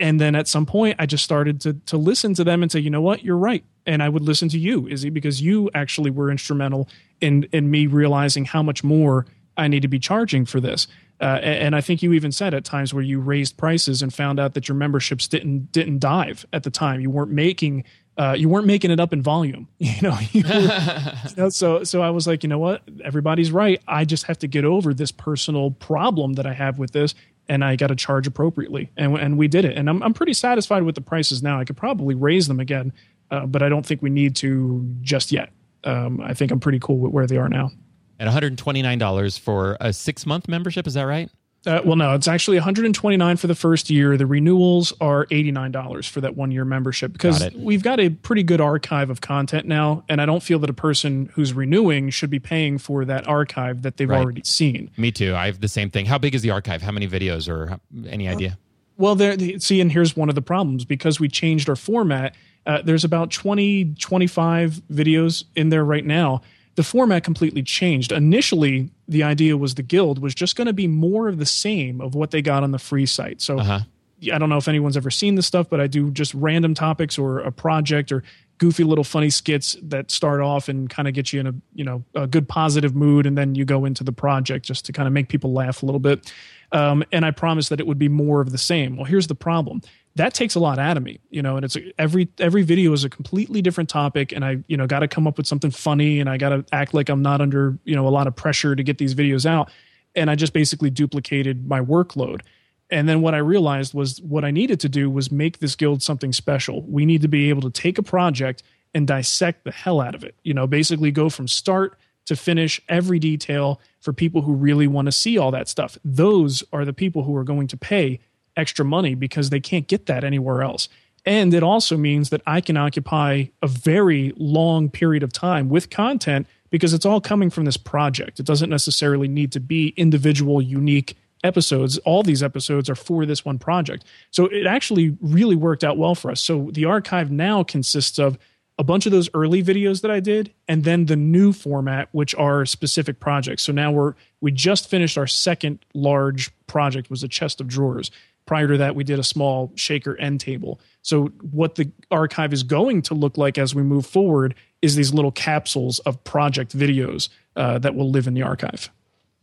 And then at some point, I just started to to listen to them and say, you know what, you're right. And I would listen to you, Izzy, because you actually were instrumental in in me realizing how much more I need to be charging for this. Uh, and I think you even said at times where you raised prices and found out that your memberships didn't didn't dive at the time. You weren't making uh, you weren't making it up in volume. You know, you know, so so I was like, you know what, everybody's right. I just have to get over this personal problem that I have with this, and I got to charge appropriately. And, and we did it. And I'm, I'm pretty satisfied with the prices now. I could probably raise them again, uh, but I don't think we need to just yet. Um, I think I'm pretty cool with where they are now. At $129 for a six month membership, is that right? Uh, well, no, it's actually 129 for the first year. The renewals are $89 for that one year membership because got we've got a pretty good archive of content now, and I don't feel that a person who's renewing should be paying for that archive that they've right. already seen. Me too. I have the same thing. How big is the archive? How many videos, or any idea? Uh, well, there. See, and here's one of the problems because we changed our format. Uh, there's about 20, 25 videos in there right now the format completely changed. Initially, the idea was the guild was just going to be more of the same of what they got on the free site. So uh-huh. I don't know if anyone's ever seen this stuff, but I do just random topics or a project or goofy little funny skits that start off and kind of get you in a you know a good positive mood, and then you go into the project just to kind of make people laugh a little bit. Um, and I promised that it would be more of the same. Well, here's the problem that takes a lot out of me, you know, and it's every every video is a completely different topic and I, you know, got to come up with something funny and I got to act like I'm not under, you know, a lot of pressure to get these videos out and I just basically duplicated my workload. And then what I realized was what I needed to do was make this guild something special. We need to be able to take a project and dissect the hell out of it. You know, basically go from start to finish every detail for people who really want to see all that stuff. Those are the people who are going to pay extra money because they can't get that anywhere else. And it also means that I can occupy a very long period of time with content because it's all coming from this project. It doesn't necessarily need to be individual, unique episodes. All these episodes are for this one project. So it actually really worked out well for us. So the archive now consists of a bunch of those early videos that I did and then the new format which are specific projects. So now we're we just finished our second large project was a chest of drawers Prior to that, we did a small shaker end table. So, what the archive is going to look like as we move forward is these little capsules of project videos uh, that will live in the archive.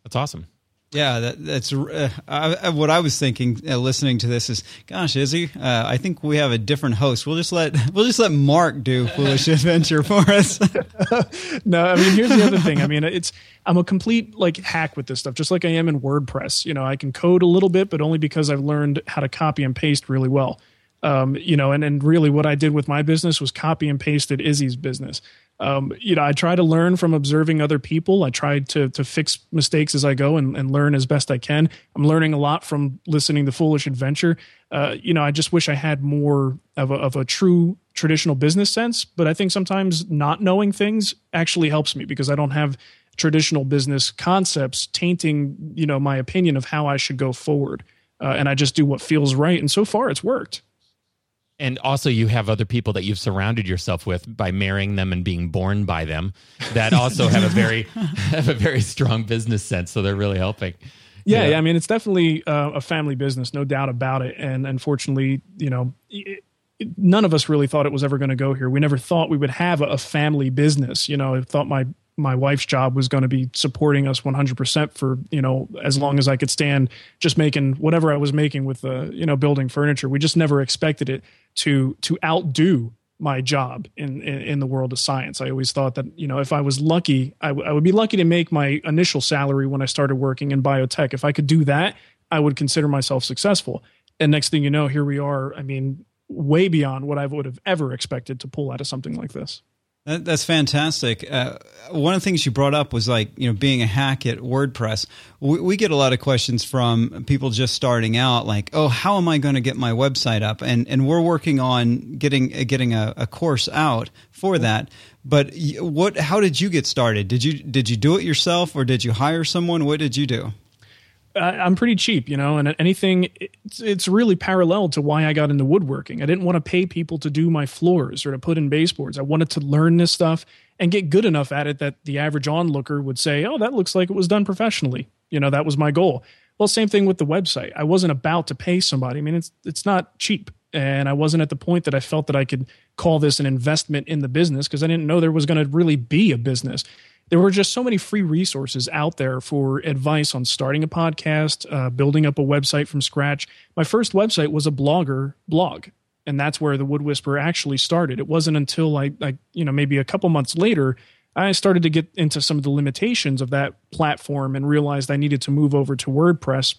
That's awesome. Yeah, that, that's uh, I, what I was thinking. Uh, listening to this is, gosh, Izzy, uh, I think we have a different host. We'll just let we'll just let Marc do Foolish Adventure for us. no, I mean, here's the other thing. I mean, it's I'm a complete like hack with this stuff, just like I am in WordPress. You know, I can code a little bit, but only because I've learned how to copy and paste really well. Um, you know, and and really, what I did with my business was copy and pasted Izzy's business um, you know, I try to learn from observing other people. I try to to fix mistakes as I go and, and learn as best I can. I'm learning a lot from listening to Foolish Adventure. Uh, you know, I just wish I had more of a, of a true traditional business sense. But I think sometimes not knowing things actually helps me because I don't have traditional business concepts tainting, you know, my opinion of how I should go forward. Uh, and I just do what feels right. And so far, it's worked and also you have other people that you've surrounded yourself with by marrying them and being born by them that also have a very have a very strong business sense so they're really helping yeah, yeah. yeah I mean, it's definitely uh, a family business, no doubt about it. And unfortunately, you know, it, it, none of us really thought it was ever going to go here. We never thought we would have a, a family business. You know, I thought my my wife's job was going to be supporting us 100% for you know as long as i could stand just making whatever i was making with the you know building furniture. We just never expected it to to outdo my job in, in, in the world of science. I always thought that you know if i was lucky I, w- I would be lucky to make my initial salary when i started working in biotech. If i could do that i would consider myself successful. And next thing you know here we are i mean way beyond what i would have ever expected to pull out of something like this that, that's fantastic. Uh, one of the things you brought up was like you know being a hack at WordPress. We, we get a lot of questions from people just starting out, like, "Oh, how am I going to get my website up?" And and we're working on getting getting a, a course out for that. But what? How did you get started? Did you did you do it yourself or did you hire someone? What did you do? I'm pretty cheap, you know, and anything, it's, it's, really parallel to why I got into woodworking. I didn't want to pay people to do my floors or to put in baseboards. I wanted to learn this stuff and get good enough at it that the average onlooker would say, oh, that looks like it was done professionally. You know, that was my goal. Well, same thing with the website. I wasn't about to pay somebody. I mean, it's, it's not cheap. And I wasn't at the point that I felt that I could call this an investment in the business because I didn't know there was going to really be a business there were just so many free resources out there for advice on starting a podcast, uh, building up a website from scratch. My first website was a blogger blog, and that's where the Wood Whisperer actually started. It wasn't until I, you know, maybe a couple months later, I started to get into some of the limitations of that platform and realized I needed to move over to WordPress.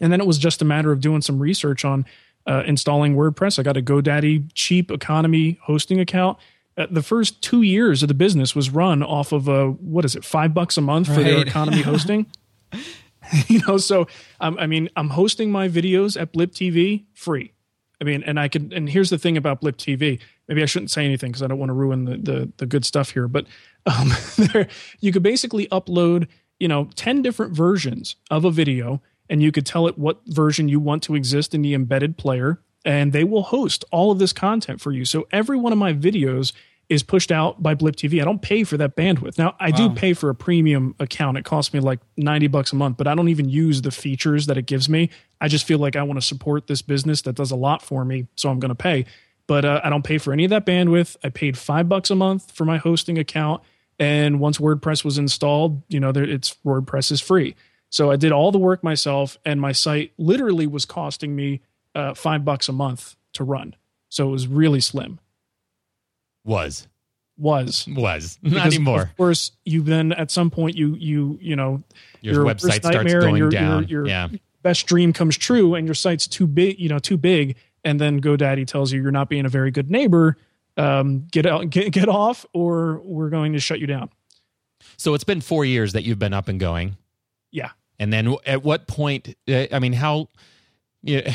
And then it was just a matter of doing some research on uh, installing WordPress. I got a GoDaddy cheap economy hosting account. Uh, the first two years of the business was run off of a what is it, five bucks a month for their economy hosting. you know, so um, I mean, I'm hosting my videos at Blip TV free. I mean, and I can. And here's the thing about Blip TV. Maybe I shouldn't say anything because I don't want to ruin the, the the good stuff here. But um, there, you could basically upload, you know, ten different versions of a video, and you could tell it what version you want to exist in the embedded player, and they will host all of this content for you. So every one of my videos is pushed out by Blip TV. I don't pay for that bandwidth. Now I do pay for a premium account. It costs me like 90 bucks a month, but I don't even use the features that it gives me. I just feel like I want to support this business that does a lot for me, so I'm going to pay. But uh, I don't pay for any of that bandwidth. I paid 5 bucks a month for my hosting account and once WordPress was installed, you know, there, it's WordPress is free. So I did all the work myself and my site literally was costing me uh, 5 bucks a month to run. So it was really slim. Was Was was not because anymore. Of course, you then at some point you you you know Your, your website starts going your- down. your- your- yeah. best dream comes true and your site's too big, you know, too big, and then GoDaddy tells you you're not being a very good neighbor. Um, get out, get get off, or we're going to shut you down. So it's been four years that you've been up and going. Yeah. And then at what point, uh, I mean, how, yeah,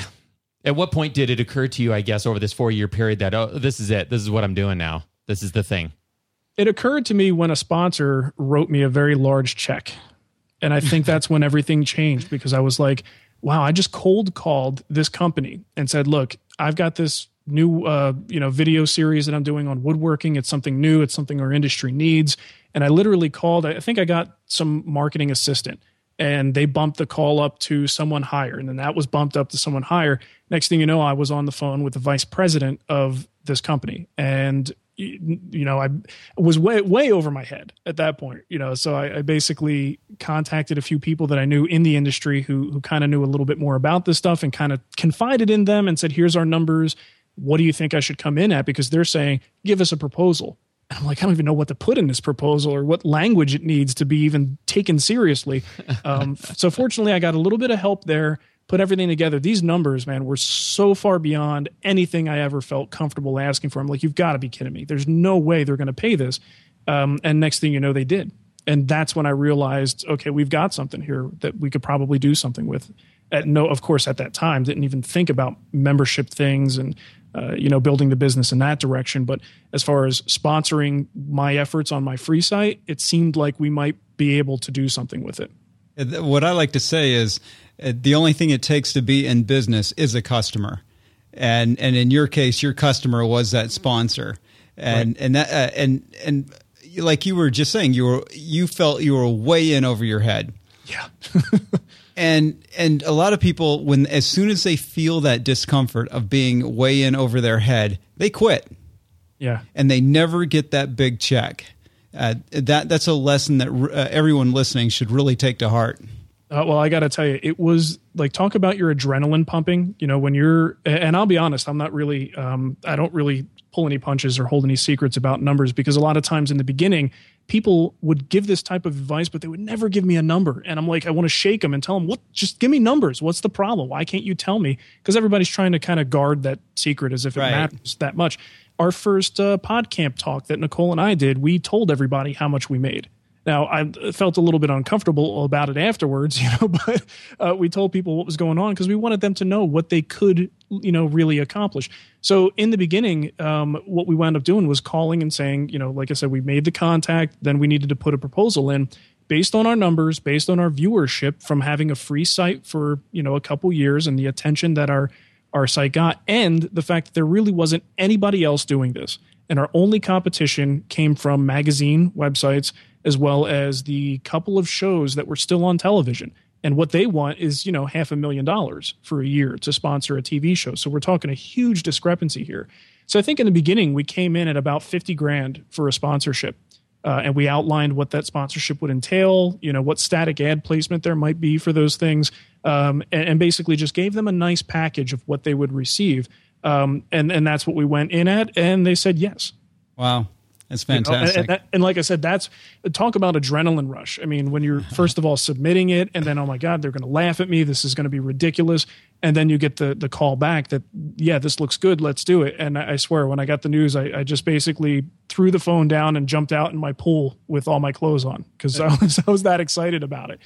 at what point did it occur to you, I guess, over this four year period that, oh, this is it. This is what I'm doing now. This is the thing. It occurred to me when a sponsor wrote me a very large check. And I think that's when everything changed because I was like, wow, I just cold called this company and said, look, I've got this new uh, you know video series that I'm doing on woodworking. It's something new, it's something our industry needs. And I literally called, I think I got some marketing assistant and they bumped the call up to someone higher. And then that was bumped up to someone higher. Next thing you know, I was on the phone with the vice president of this company. And you know, I was way way over my head at that point. You know, so I, I basically contacted a few people that I knew in the industry who who kind of knew a little bit more about this stuff and kind of confided in them and said, "Here's our numbers. What do you think I should come in at?" Because they're saying, "Give us a proposal." And I'm like, I don't even know what to put in this proposal or what language it needs to be even taken seriously. Um, so fortunately, I got a little bit of help there put everything together. These numbers, man, were so far beyond anything I ever felt comfortable asking for. I'm like, you've got to be kidding me. There's no way they're going to pay this. Um, and next thing you know, they did. And that's when I realized, okay, we've got something here that we could probably do something with. At no, of course, at that time, didn't even think about membership things and uh, you know building the business in that direction. But as far as sponsoring my efforts on my free site, it seemed like we might be able to do something with it. What I like to say is uh, the only thing it takes to be in business is a customer. And and in your case your customer was that sponsor. And and that uh, and and like you were just saying you were you felt you were way in over your head. Yeah. And and a lot of people when as soon as they feel that discomfort of being way in over their head, they quit yeah. and they never get that big check. Uh, that that's a lesson that uh, everyone listening should really take to heart. Uh, well, I got to tell you, it was like talk about your adrenaline pumping. You know, when you're, and I'll be honest, I'm not really, um, I don't really pull any punches or hold any secrets about numbers because a lot of times in the beginning, people would give this type of advice, but they would never give me a number. And I'm like, I want to shake them and tell them, what, just give me numbers. What's the problem? Why can't you tell me? Because everybody's trying to kind of guard that secret as if it Right. matters that much. Our first uh, PodCamp talk that Nicole and I did, we told everybody how much we made. Now I felt a little bit uncomfortable about it afterwards, you know, but uh, we told people what was going on because we wanted them to know what they could, you know, really accomplish. So in the beginning, um, what we wound up doing was calling and saying, you know, like I said, we made the contact, then we needed to put a proposal in based on our numbers, based on our viewership from having a free site for you know a couple years and the attention that our our site got, and the fact that there really wasn't anybody else doing this, and our only competition came from magazine websites as well as the couple of shows that were still on television. And what they want is, you know, half a million dollars for a year to sponsor a TV show. So we're talking a huge discrepancy here. So I think in the beginning we came in at about 50 grand for a sponsorship. Uh, and we outlined what that sponsorship would entail, you know, what static ad placement there might be for those things, um, and, and basically just gave them a nice package of what they would receive. Um, and and that's what we went in at, and they said yes. Wow. That's You know, and- fantastic. and, and like I said, that's talk about adrenaline rush. I mean, when you're first of all submitting it, and then oh my god, they're going to laugh at me. This is going to be ridiculous. And then you get the the call back that yeah, this looks good. Let's do it. And I, I swear, when I got the news, I, I just basically threw the phone down and jumped out in my pool with all my clothes on because I was I was that excited about it.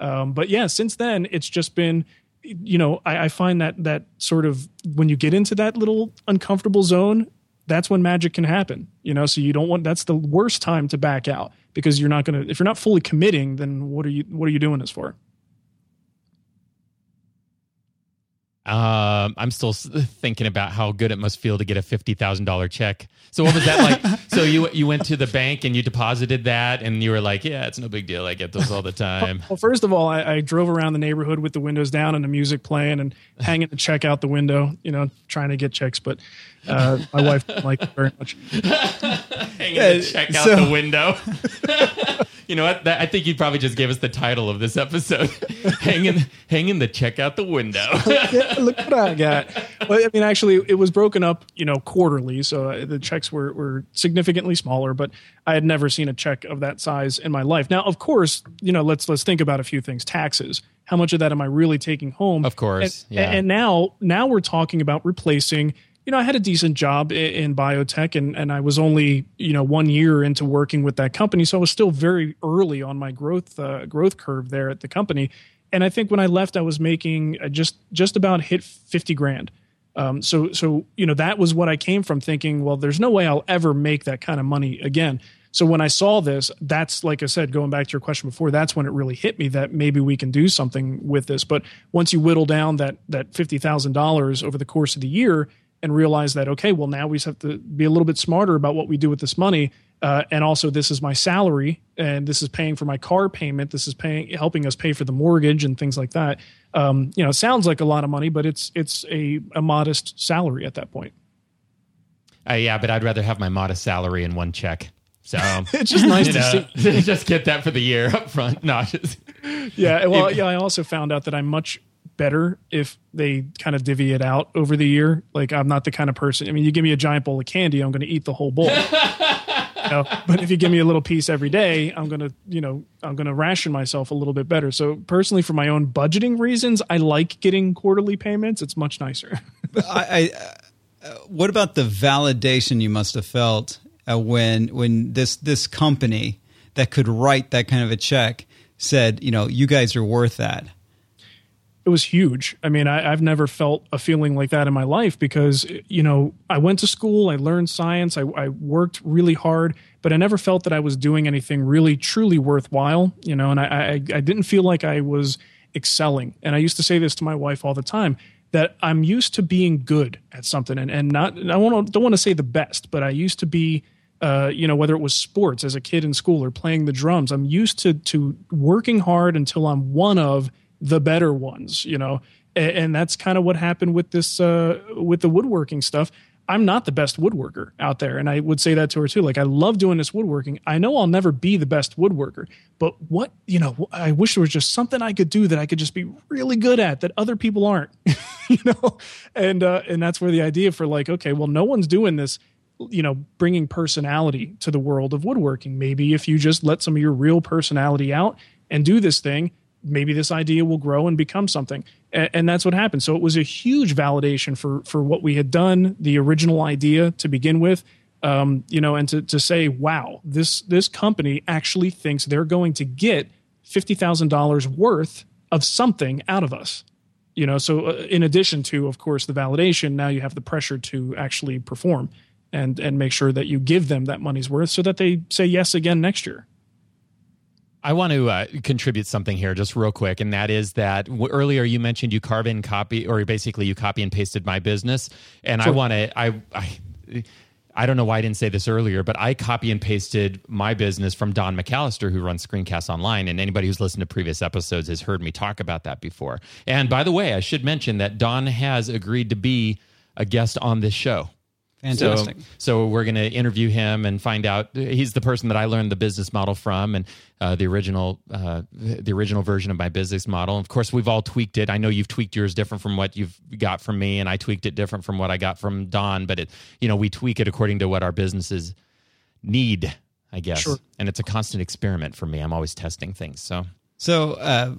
Um, but yeah, since then it's just been you know I, I find that that sort of when you get into that little uncomfortable zone that's when magic can happen you know so you don't want that's the worst time to back out because you're not going to if you're not fully committing then what are you what are you doing this for Um, I'm still thinking about how good it must feel to get a fifty thousand dollar check. So what was that like? so you you went to the bank and you deposited that, and you were like, "Yeah, it's no big deal. I get those all the time." well first of all I, I drove around the neighborhood with the windows down and the music playing and hanging the check out the window you know trying to get checks but uh, my wife didn't like it very much Hanging Yeah, the check out so- the window. you know what? That, I think you probably just gave us the title of this episode: "Hanging hanging the check out the window." yeah, look what I got. Well, I mean, actually, it was broken up, you know, quarterly, so uh, the checks were were significantly smaller. But I had never seen a check of that size in my life. Now, of course, you know, let's let's think about a few things. Taxes. How much of that am I really taking home? Of course, And, yeah. and now now we're talking about replacing. You know, I had a decent job in biotech, and and I was only you know one year into working with that company, so I was still very early on my growth uh, growth curve there at the company. And I think when I left, I was making uh, just just about hit fifty grand. Um, so so you know that was what I came from thinking. Well, there's no way I'll ever make that kind of money again. So when I saw this, that's like I said, going back to your question before, that's when it really hit me that maybe we can do something with this. But once you whittle down that that fifty thousand dollars over the course of the year and realize that okay, well now we just have to be a little bit smarter about what we do with this money. Uh, and also, this is my salary, and this is paying for my car payment. This is paying, helping us pay for the mortgage and things like that. Um, you know, it sounds like a lot of money, but it's it's a, a modest salary at that point. Uh, yeah, but I'd rather have my modest salary in one check. So It's just nice to know, see. just get that for the year up front. No, just, Yeah, well, yeah. I also found out that I'm much better if they kind of divvy it out over the year. Like I'm not the kind of person. I mean, you give me a giant bowl of candy, I'm going to eat the whole bowl. You know, but if you give me a little piece every day, I'm gonna, you know, I'm gonna ration myself a little bit better. So personally, for my own budgeting reasons, I like getting quarterly payments. It's much nicer. I, I, uh, what about the validation you must have felt uh, when when this this company that could write that kind of a check said, you know, you guys are worth that. It was huge. I mean, I, I've never felt a feeling like that in my life because, you know, I went to school, I learned science, I, I worked really hard, but I never felt that I was doing anything really truly worthwhile, you know, and I, I, I didn't feel like I was excelling. And I used to say this to my wife all the time that I'm used to being good at something and, and not, I want don't want to say the best, but I used to be, uh, you know, whether it was sports as a kid in school or playing the drums, I'm used to, to working hard until I'm one of the better ones, you know, and, and that's kind of what happened with this uh, with the woodworking stuff. I'm not the best woodworker out there, and I would say that to her too. Like I love doing this woodworking. I know I'll never be the best woodworker, but what you know, I wish there was just something I could do that I could just be really good at that other people aren't, you know, and uh, and that's where the idea for like, okay, well, no one's doing this you know bringing personality to the world of woodworking maybe if you just let some of your real personality out and do this thing maybe this idea will grow and become something. And, and that's what happened. So it was a huge validation for for what we had done the original idea to begin with um, you know and to, to say wow this this company actually thinks they're going to get $50000 worth of something out of us. You know so uh, in addition to of course the validation now you have the pressure to actually perform and and make sure that you give them that money's worth so that they say yes again next year I want to uh, contribute something here just real quick, and that is that w- earlier you mentioned you carbon copy, or basically you copy and pasted my business, and I want to I. I I don't know why I didn't say this earlier, but I copy and pasted my business from Don McAllister, who runs Screencast Online. And anybody who's listened to previous episodes has heard me talk about that before. And by the way, I should mention that Don has agreed to be a guest on this show. Fantastic. So, so we're going to interview him and find out. He's the person that I learned the business model from, and uh, the original, uh, the original version of my business model. Of course, we've all tweaked it. I know you've tweaked yours different from what you've got from me, and I tweaked it different from what I got from Don. But it, you know, we tweak it according to what our businesses need, I guess. Sure. And it's a constant experiment for me. I'm always testing things. So So, uh,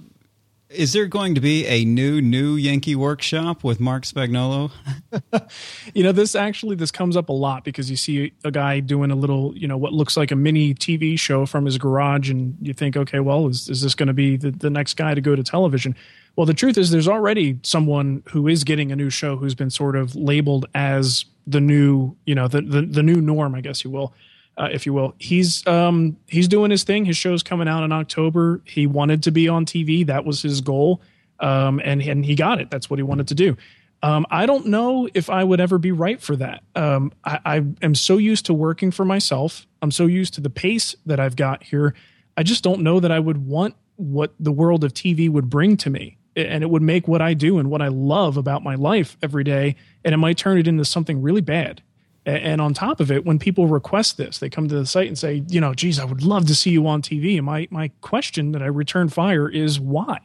is there going to be a new new Yankee workshop with Marc Spagnuolo? You know, this actually this comes up a lot because you see a guy doing a little, you know, what looks like a mini TV show from his garage, and you think, okay, well, is is this going to be the, the next guy to go to television? Well, the truth is, there's already someone who is getting a new show who's been sort of labeled as the new, you know, the the, the new norm, I guess you will. Uh, if you will, he's um, he's doing his thing. His show's coming out in October. He wanted to be on TV. That was his goal, um, and and he got it. That's what he wanted to do. Um, I don't know if I would ever be right for that. Um, I, I am so used to working for myself. I'm so used to the pace that I've got here. I just don't know that I would want what the world of TV would bring to me. And it would make what I do and what I love about my life every day, and it might turn it into something really bad. And on top of it, when people request this, they come to the site and say, you know, geez, I would love to see you on TV. And my my question that I return fire is why?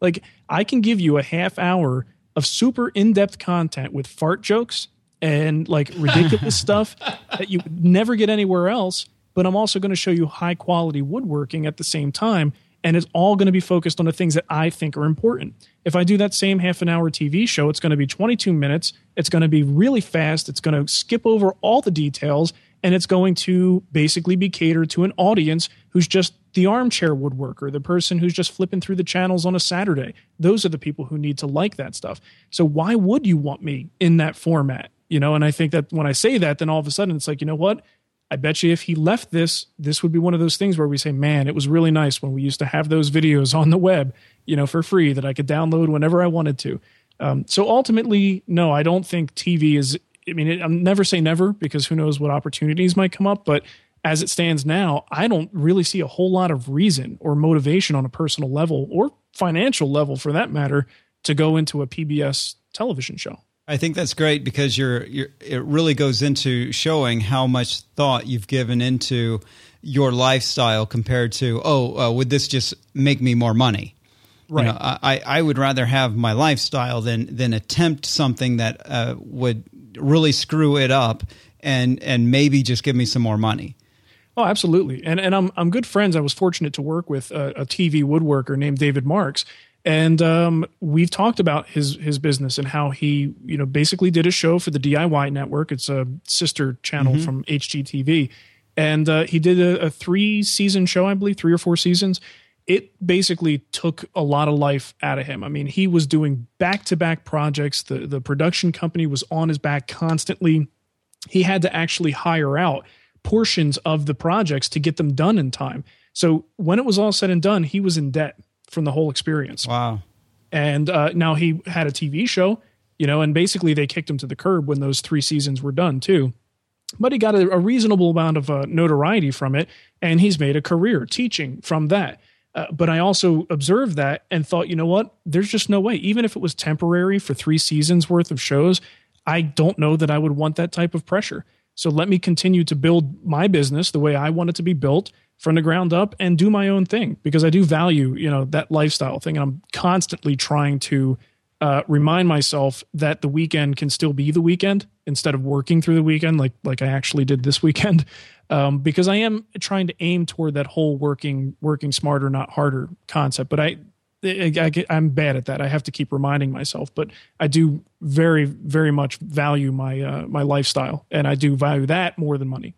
Like I can give you a half hour of super in-depth content with fart jokes and like ridiculous stuff that you would never get anywhere else, but I'm also going to show you high quality woodworking at the same time and it's all going to be focused on the things that I think are important. If I do that same half an hour TV show, it's going to be 22 minutes. It's going to be really fast. It's going to skip over all the details and it's going to basically be catered to an audience who's just the armchair woodworker, the person who's just flipping through the channels on a Saturday. Those are the people who need to like that stuff. So why would you want me in that format? You know, and I think that when I say that, then all of a sudden it's like, you know what? I bet you if he left this, this would be one of those things where we say, man, it was really nice when we used to have those videos on the web, you know, for free that I could download whenever I wanted to. Um, so ultimately, no, I don't think TV is. I mean, it, I'm never say never because who knows what opportunities might come up. But as it stands now, I don't really see a whole lot of reason or motivation on a personal level or financial level for that matter to go into a PBS television show. I think that's great because you're, you're it really goes into showing how much thought you've given into your lifestyle compared to oh uh, would this just make me more money Right. you know, I, I would rather have my lifestyle than than attempt something that uh, would really screw it up and and maybe just give me some more money Oh, absolutely. And and I'm I'm good friends. I was fortunate to work with a, a TV woodworker named David Marks, and um, we've talked about his his business and how he you know basically did a show for the DIY network. It's a sister channel from HGTV, and uh, he did a, a three season show, I believe, three or four seasons. It basically took a lot of life out of him. I mean, he was doing back to back projects. The the production company was on his back constantly. He had to actually hire out portions of the projects to get them done in time. So when it was all said and done, he was in debt from the whole experience. wow And uh, now he had a TV show, you know, and basically they kicked him to the curb when those three seasons were done too. But he got a, a reasonable amount of uh, notoriety from it, and he's made a career teaching from that. Uh, but I also observed that and thought, you know what? There's just no way. Even if it was temporary for three seasons worth of shows, I don't know that I would want that type of pressure. So let me continue to build my business the way I want it to be built from the ground up and do my own thing because I do value, you know, that lifestyle thing. And I'm constantly trying to uh, remind myself that the weekend can still be the weekend instead of working through the weekend like like I actually did this weekend. Um, because I am trying to aim toward that whole working working smarter, not harder concept. But I, I, I I'm bad at that. I have to keep reminding myself. But I do very very much value my uh, my lifestyle, and I do value that more than money.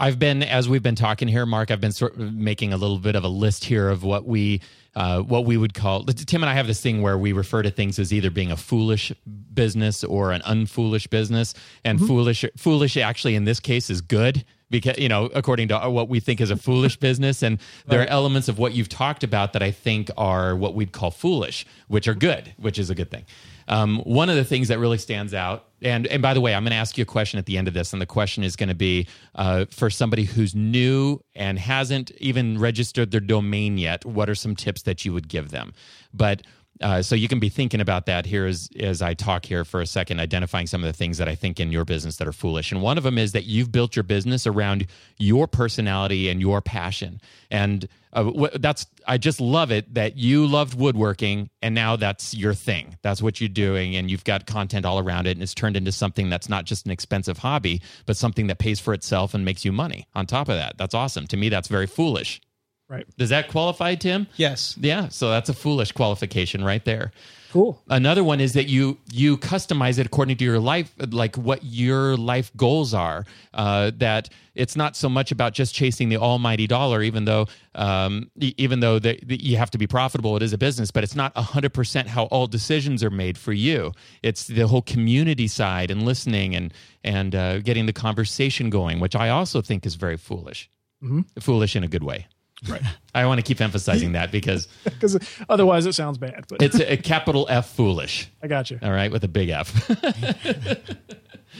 I've been, as we've been talking here, Marc. I've been sort of making a little bit of a list here of what we, uh, what we would call. Tim and I have this thing where we refer to things as either being a foolish business or an unfoolish business, and foolish, foolish actually in this case is good because you know according to what we think is a foolish business and there are elements of what you've talked about that i think are what we'd call foolish which are good which is a good thing um, one of the things that really stands out and and by the way i'm going to ask you a question at the end of this and the question is going to be uh, for somebody who's new and hasn't even registered their domain yet what are some tips that you would give them but Uh, so you can be thinking about that here as as I talk here for a second, identifying some of the things that I think in your business that are foolish. And one of them is that you've built your business around your personality and your passion. And uh, that's I just love it that you loved woodworking and now that's your thing. That's what you're doing, and you've got content all around it, and it's turned into something that's not just an expensive hobby, but something that pays for itself and makes you money. On top of that, that's awesome. To me, that's very foolish. Right. Does that qualify, Tim? Yes. Yeah. So that's a foolish qualification right there. Cool. Another one is that you you customize it according to your life, like what your life goals are. Uh, that it's not so much about just chasing the almighty dollar, even though um, even though the, the, you have to be profitable, it is a business, but it's not hundred percent how all decisions are made for you. It's the whole community side and listening and and uh, getting the conversation going, which I also think is very foolish. Mm-hmm. Foolish in a good way. Right. I want to keep emphasizing that because because otherwise it sounds bad. But it's a, a, capital F foolish. I got you. All right, with a big F.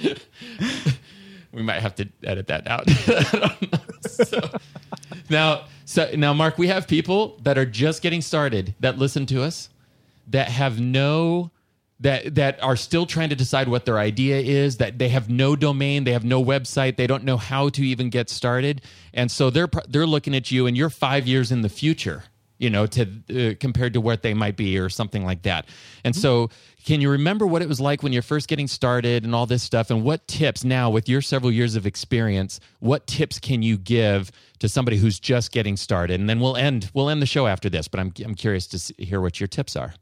we might have to edit that out. so, now, so now, Marc, we have people that are just getting started that listen to us that have no that that are still trying to decide what their idea is that they have no domain they have no website they don't know how to even get started. And so they're they're looking at you and you're 5 years in the future you know to uh, compared to what they might be or something like that. And mm-hmm. so can you remember what it was like when you're first getting started and all this stuff and what tips now with your several years of experience what tips can you give to somebody who's just getting started? And then we'll end we'll end the show after this but i'm i'm curious to hear what your tips are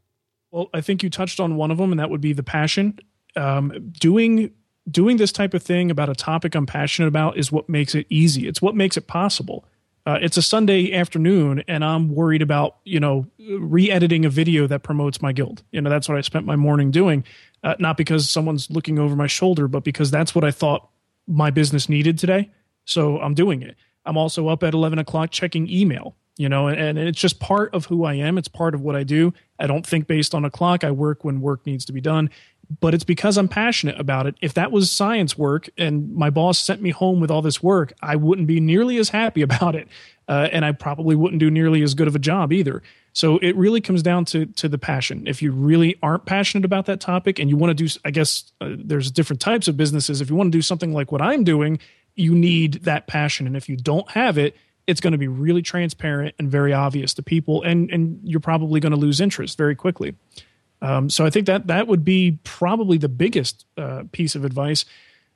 well, I think you touched on one of them, and that would be the passion. Um, doing doing this type of thing about a topic I'm passionate about is what makes it easy. It's what makes it possible. Uh, it's a Sunday afternoon, and I'm worried about you know re-editing a video that promotes my guild. You know that's what I spent my morning doing, uh, not because someone's looking over my shoulder, but because that's what I thought my business needed today. So I'm doing it. I'm also up at 11 o'clock checking email you know, and, and it's just part of who I am. It's part of what I do. I don't think based on a clock. I work when work needs to be done, but it's because I'm passionate about it. If that was science work and my boss sent me home with all this work, I wouldn't be nearly as happy about it. Uh, and I probably wouldn't do nearly as good of a job either. So it really comes down to to the passion. If you really aren't passionate about that topic and you want to do, I guess uh, there's different types of businesses. If you want to do something like what I'm doing, you need that passion. And if you don't have it, it's going to be really transparent and very obvious to people, and and you're probably going to lose interest very quickly. Um, so I think that that would be probably the biggest uh, piece of advice.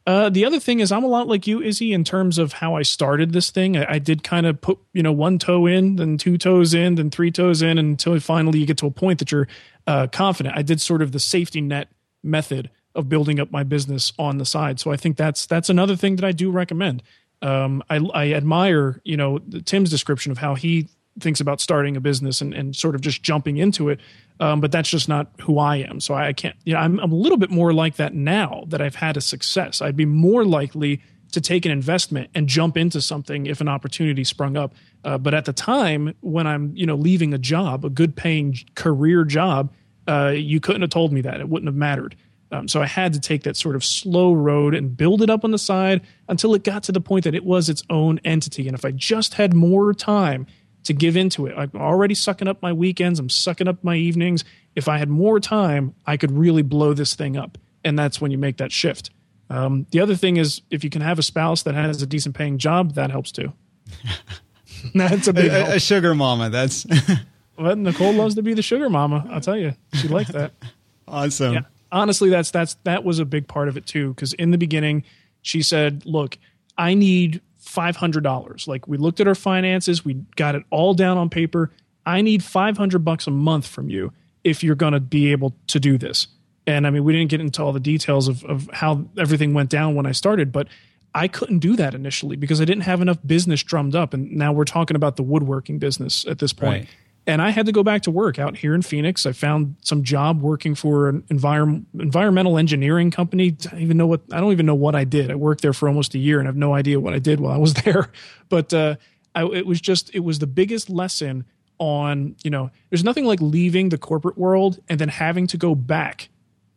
Uh, the other thing is I'm a lot like you, Izzy, in terms of how I started this thing. I, I did kind of put you know one toe in, then two toes in, then three toes in, until finally you get to a point that you're uh, confident. I did sort of the safety net method of building up my business on the side. So I think that's that's another thing that I do recommend um, I, I admire, you know, Tim's description of how he thinks about starting a business and, and sort of just jumping into it. Um, but that's just not who I am. So I, I can't, you know, I'm, I'm a little bit more like that now that I've had a success. I'd be more likely to take an investment and jump into something if an opportunity sprung up. Uh, but at the time when I'm, you know, leaving a job, a good paying career job, uh, you couldn't have told me that. It wouldn't have mattered. Um, so I had to take that sort of slow road and build it up on the side until it got to the point that it was its own entity. And if I just had more time to give into it, I'm already sucking up my weekends, I'm sucking up my evenings. If I had more time, I could really blow this thing up. And that's when you make that shift. Um, the other thing is, if you can have a spouse that has a decent paying job, that helps too. that's a big a, a sugar mama. That's well, Nicole loves to be the sugar mama. I'll tell you, she likes that. Awesome. Yeah honestly, that's that's that was a big part of it too. Because in the beginning, she said, "Look, I need five hundred dollars. Like we looked at our finances, we got it all down on paper. I need five hundred bucks a month from you if you're going to be able to do this." And I mean, we didn't get into all the details of of how everything went down when I started, but I couldn't do that initially because I didn't have enough business drummed up. And now we're talking about the woodworking business at this point. Right and I had to go back to work out here in Phoenix. I found some job working for an envir- environmental engineering company. I don't even know what I don't even know what I did. I worked there for almost a year and have no idea what I did while I was there. But uh, I, it was just it was the biggest lesson on you know there's nothing like leaving the corporate world and then having to go back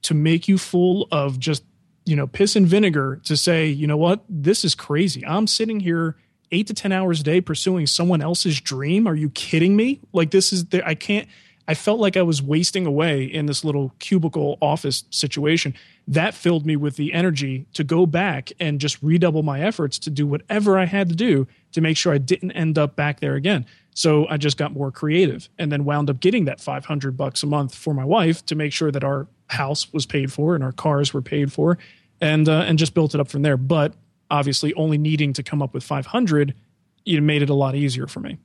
to make you full of just you know piss and vinegar to say you know what this is crazy. I'm sitting here eight to 10 hours a day pursuing someone else's dream. Are you kidding me? Like, this is, the, I can't, I felt like I was wasting away in this little cubicle office situation. That filled me with the energy to go back and just redouble my efforts to do whatever I had to do to make sure I didn't end up back there again. So I just got more creative and then wound up getting that 500 bucks a month for my wife to make sure that our house was paid for and our cars were paid for and uh, and just built it up from there. But obviously only needing to come up with 500 it made it a lot easier for me.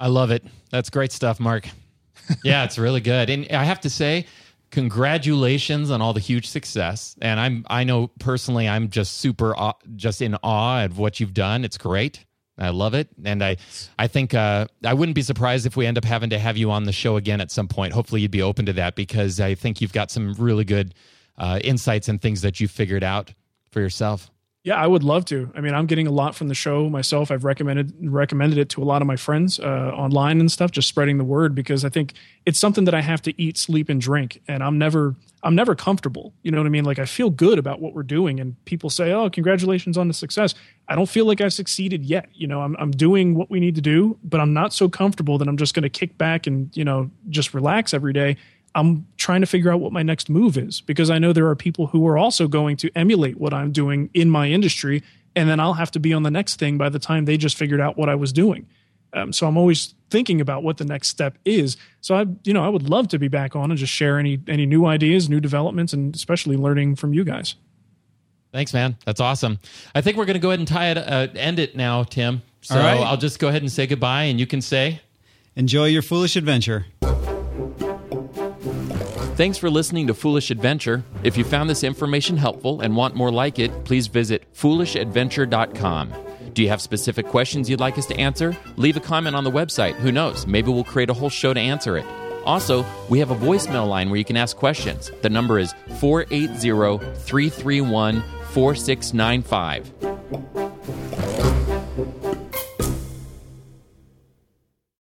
I love it. That's great stuff, Marc. yeah, it's really good. And I have to say, congratulations on all the huge success. And I'm I know personally I'm just super aw- just in awe of what you've done. It's great. I love it, and I, I think uh, I wouldn't be surprised if we end up having to have you on the show again at some point. Hopefully, you'd be open to that because I think you've got some really good uh, insights and things that you figured out for yourself. Yeah, I would love to. I mean, I'm getting a lot from the show myself. I've recommended recommended it to a lot of my friends uh, online and stuff, just spreading the word because I think it's something that I have to eat, sleep, and drink, and I'm never I'm never comfortable. You know what I mean? Like I feel good about what we're doing, and people say, "Oh, congratulations on the success." I don't feel like I've succeeded yet. You know, I'm I'm doing what we need to do, but I'm not so comfortable that I'm just going to kick back and you know just relax every day I'm trying to figure out what my next move is because I know there are people who are also going to emulate what I'm doing in my industry. And then I'll have to be on the next thing by the time they just figured out what I was doing. Um, so I'm always thinking about what the next step is. So I, you know, I would love to be back on and just share any any new ideas, new developments, and especially learning from you guys. Thanks, man. That's awesome. I think we're going to go ahead and tie it, uh, end it now, Tim. So right. I'll just go ahead and say goodbye, and you can say, "Enjoy your foolish adventure." Thanks for listening to Foolish Adventure. If you found this information helpful and want more like it, please visit foolishadventure.com. Do you have specific questions you'd like us to answer? Leave a comment on the website. Who knows? Maybe we'll create a whole show to answer it. Also, we have a voicemail line where you can ask questions. The number is 480 331 4695.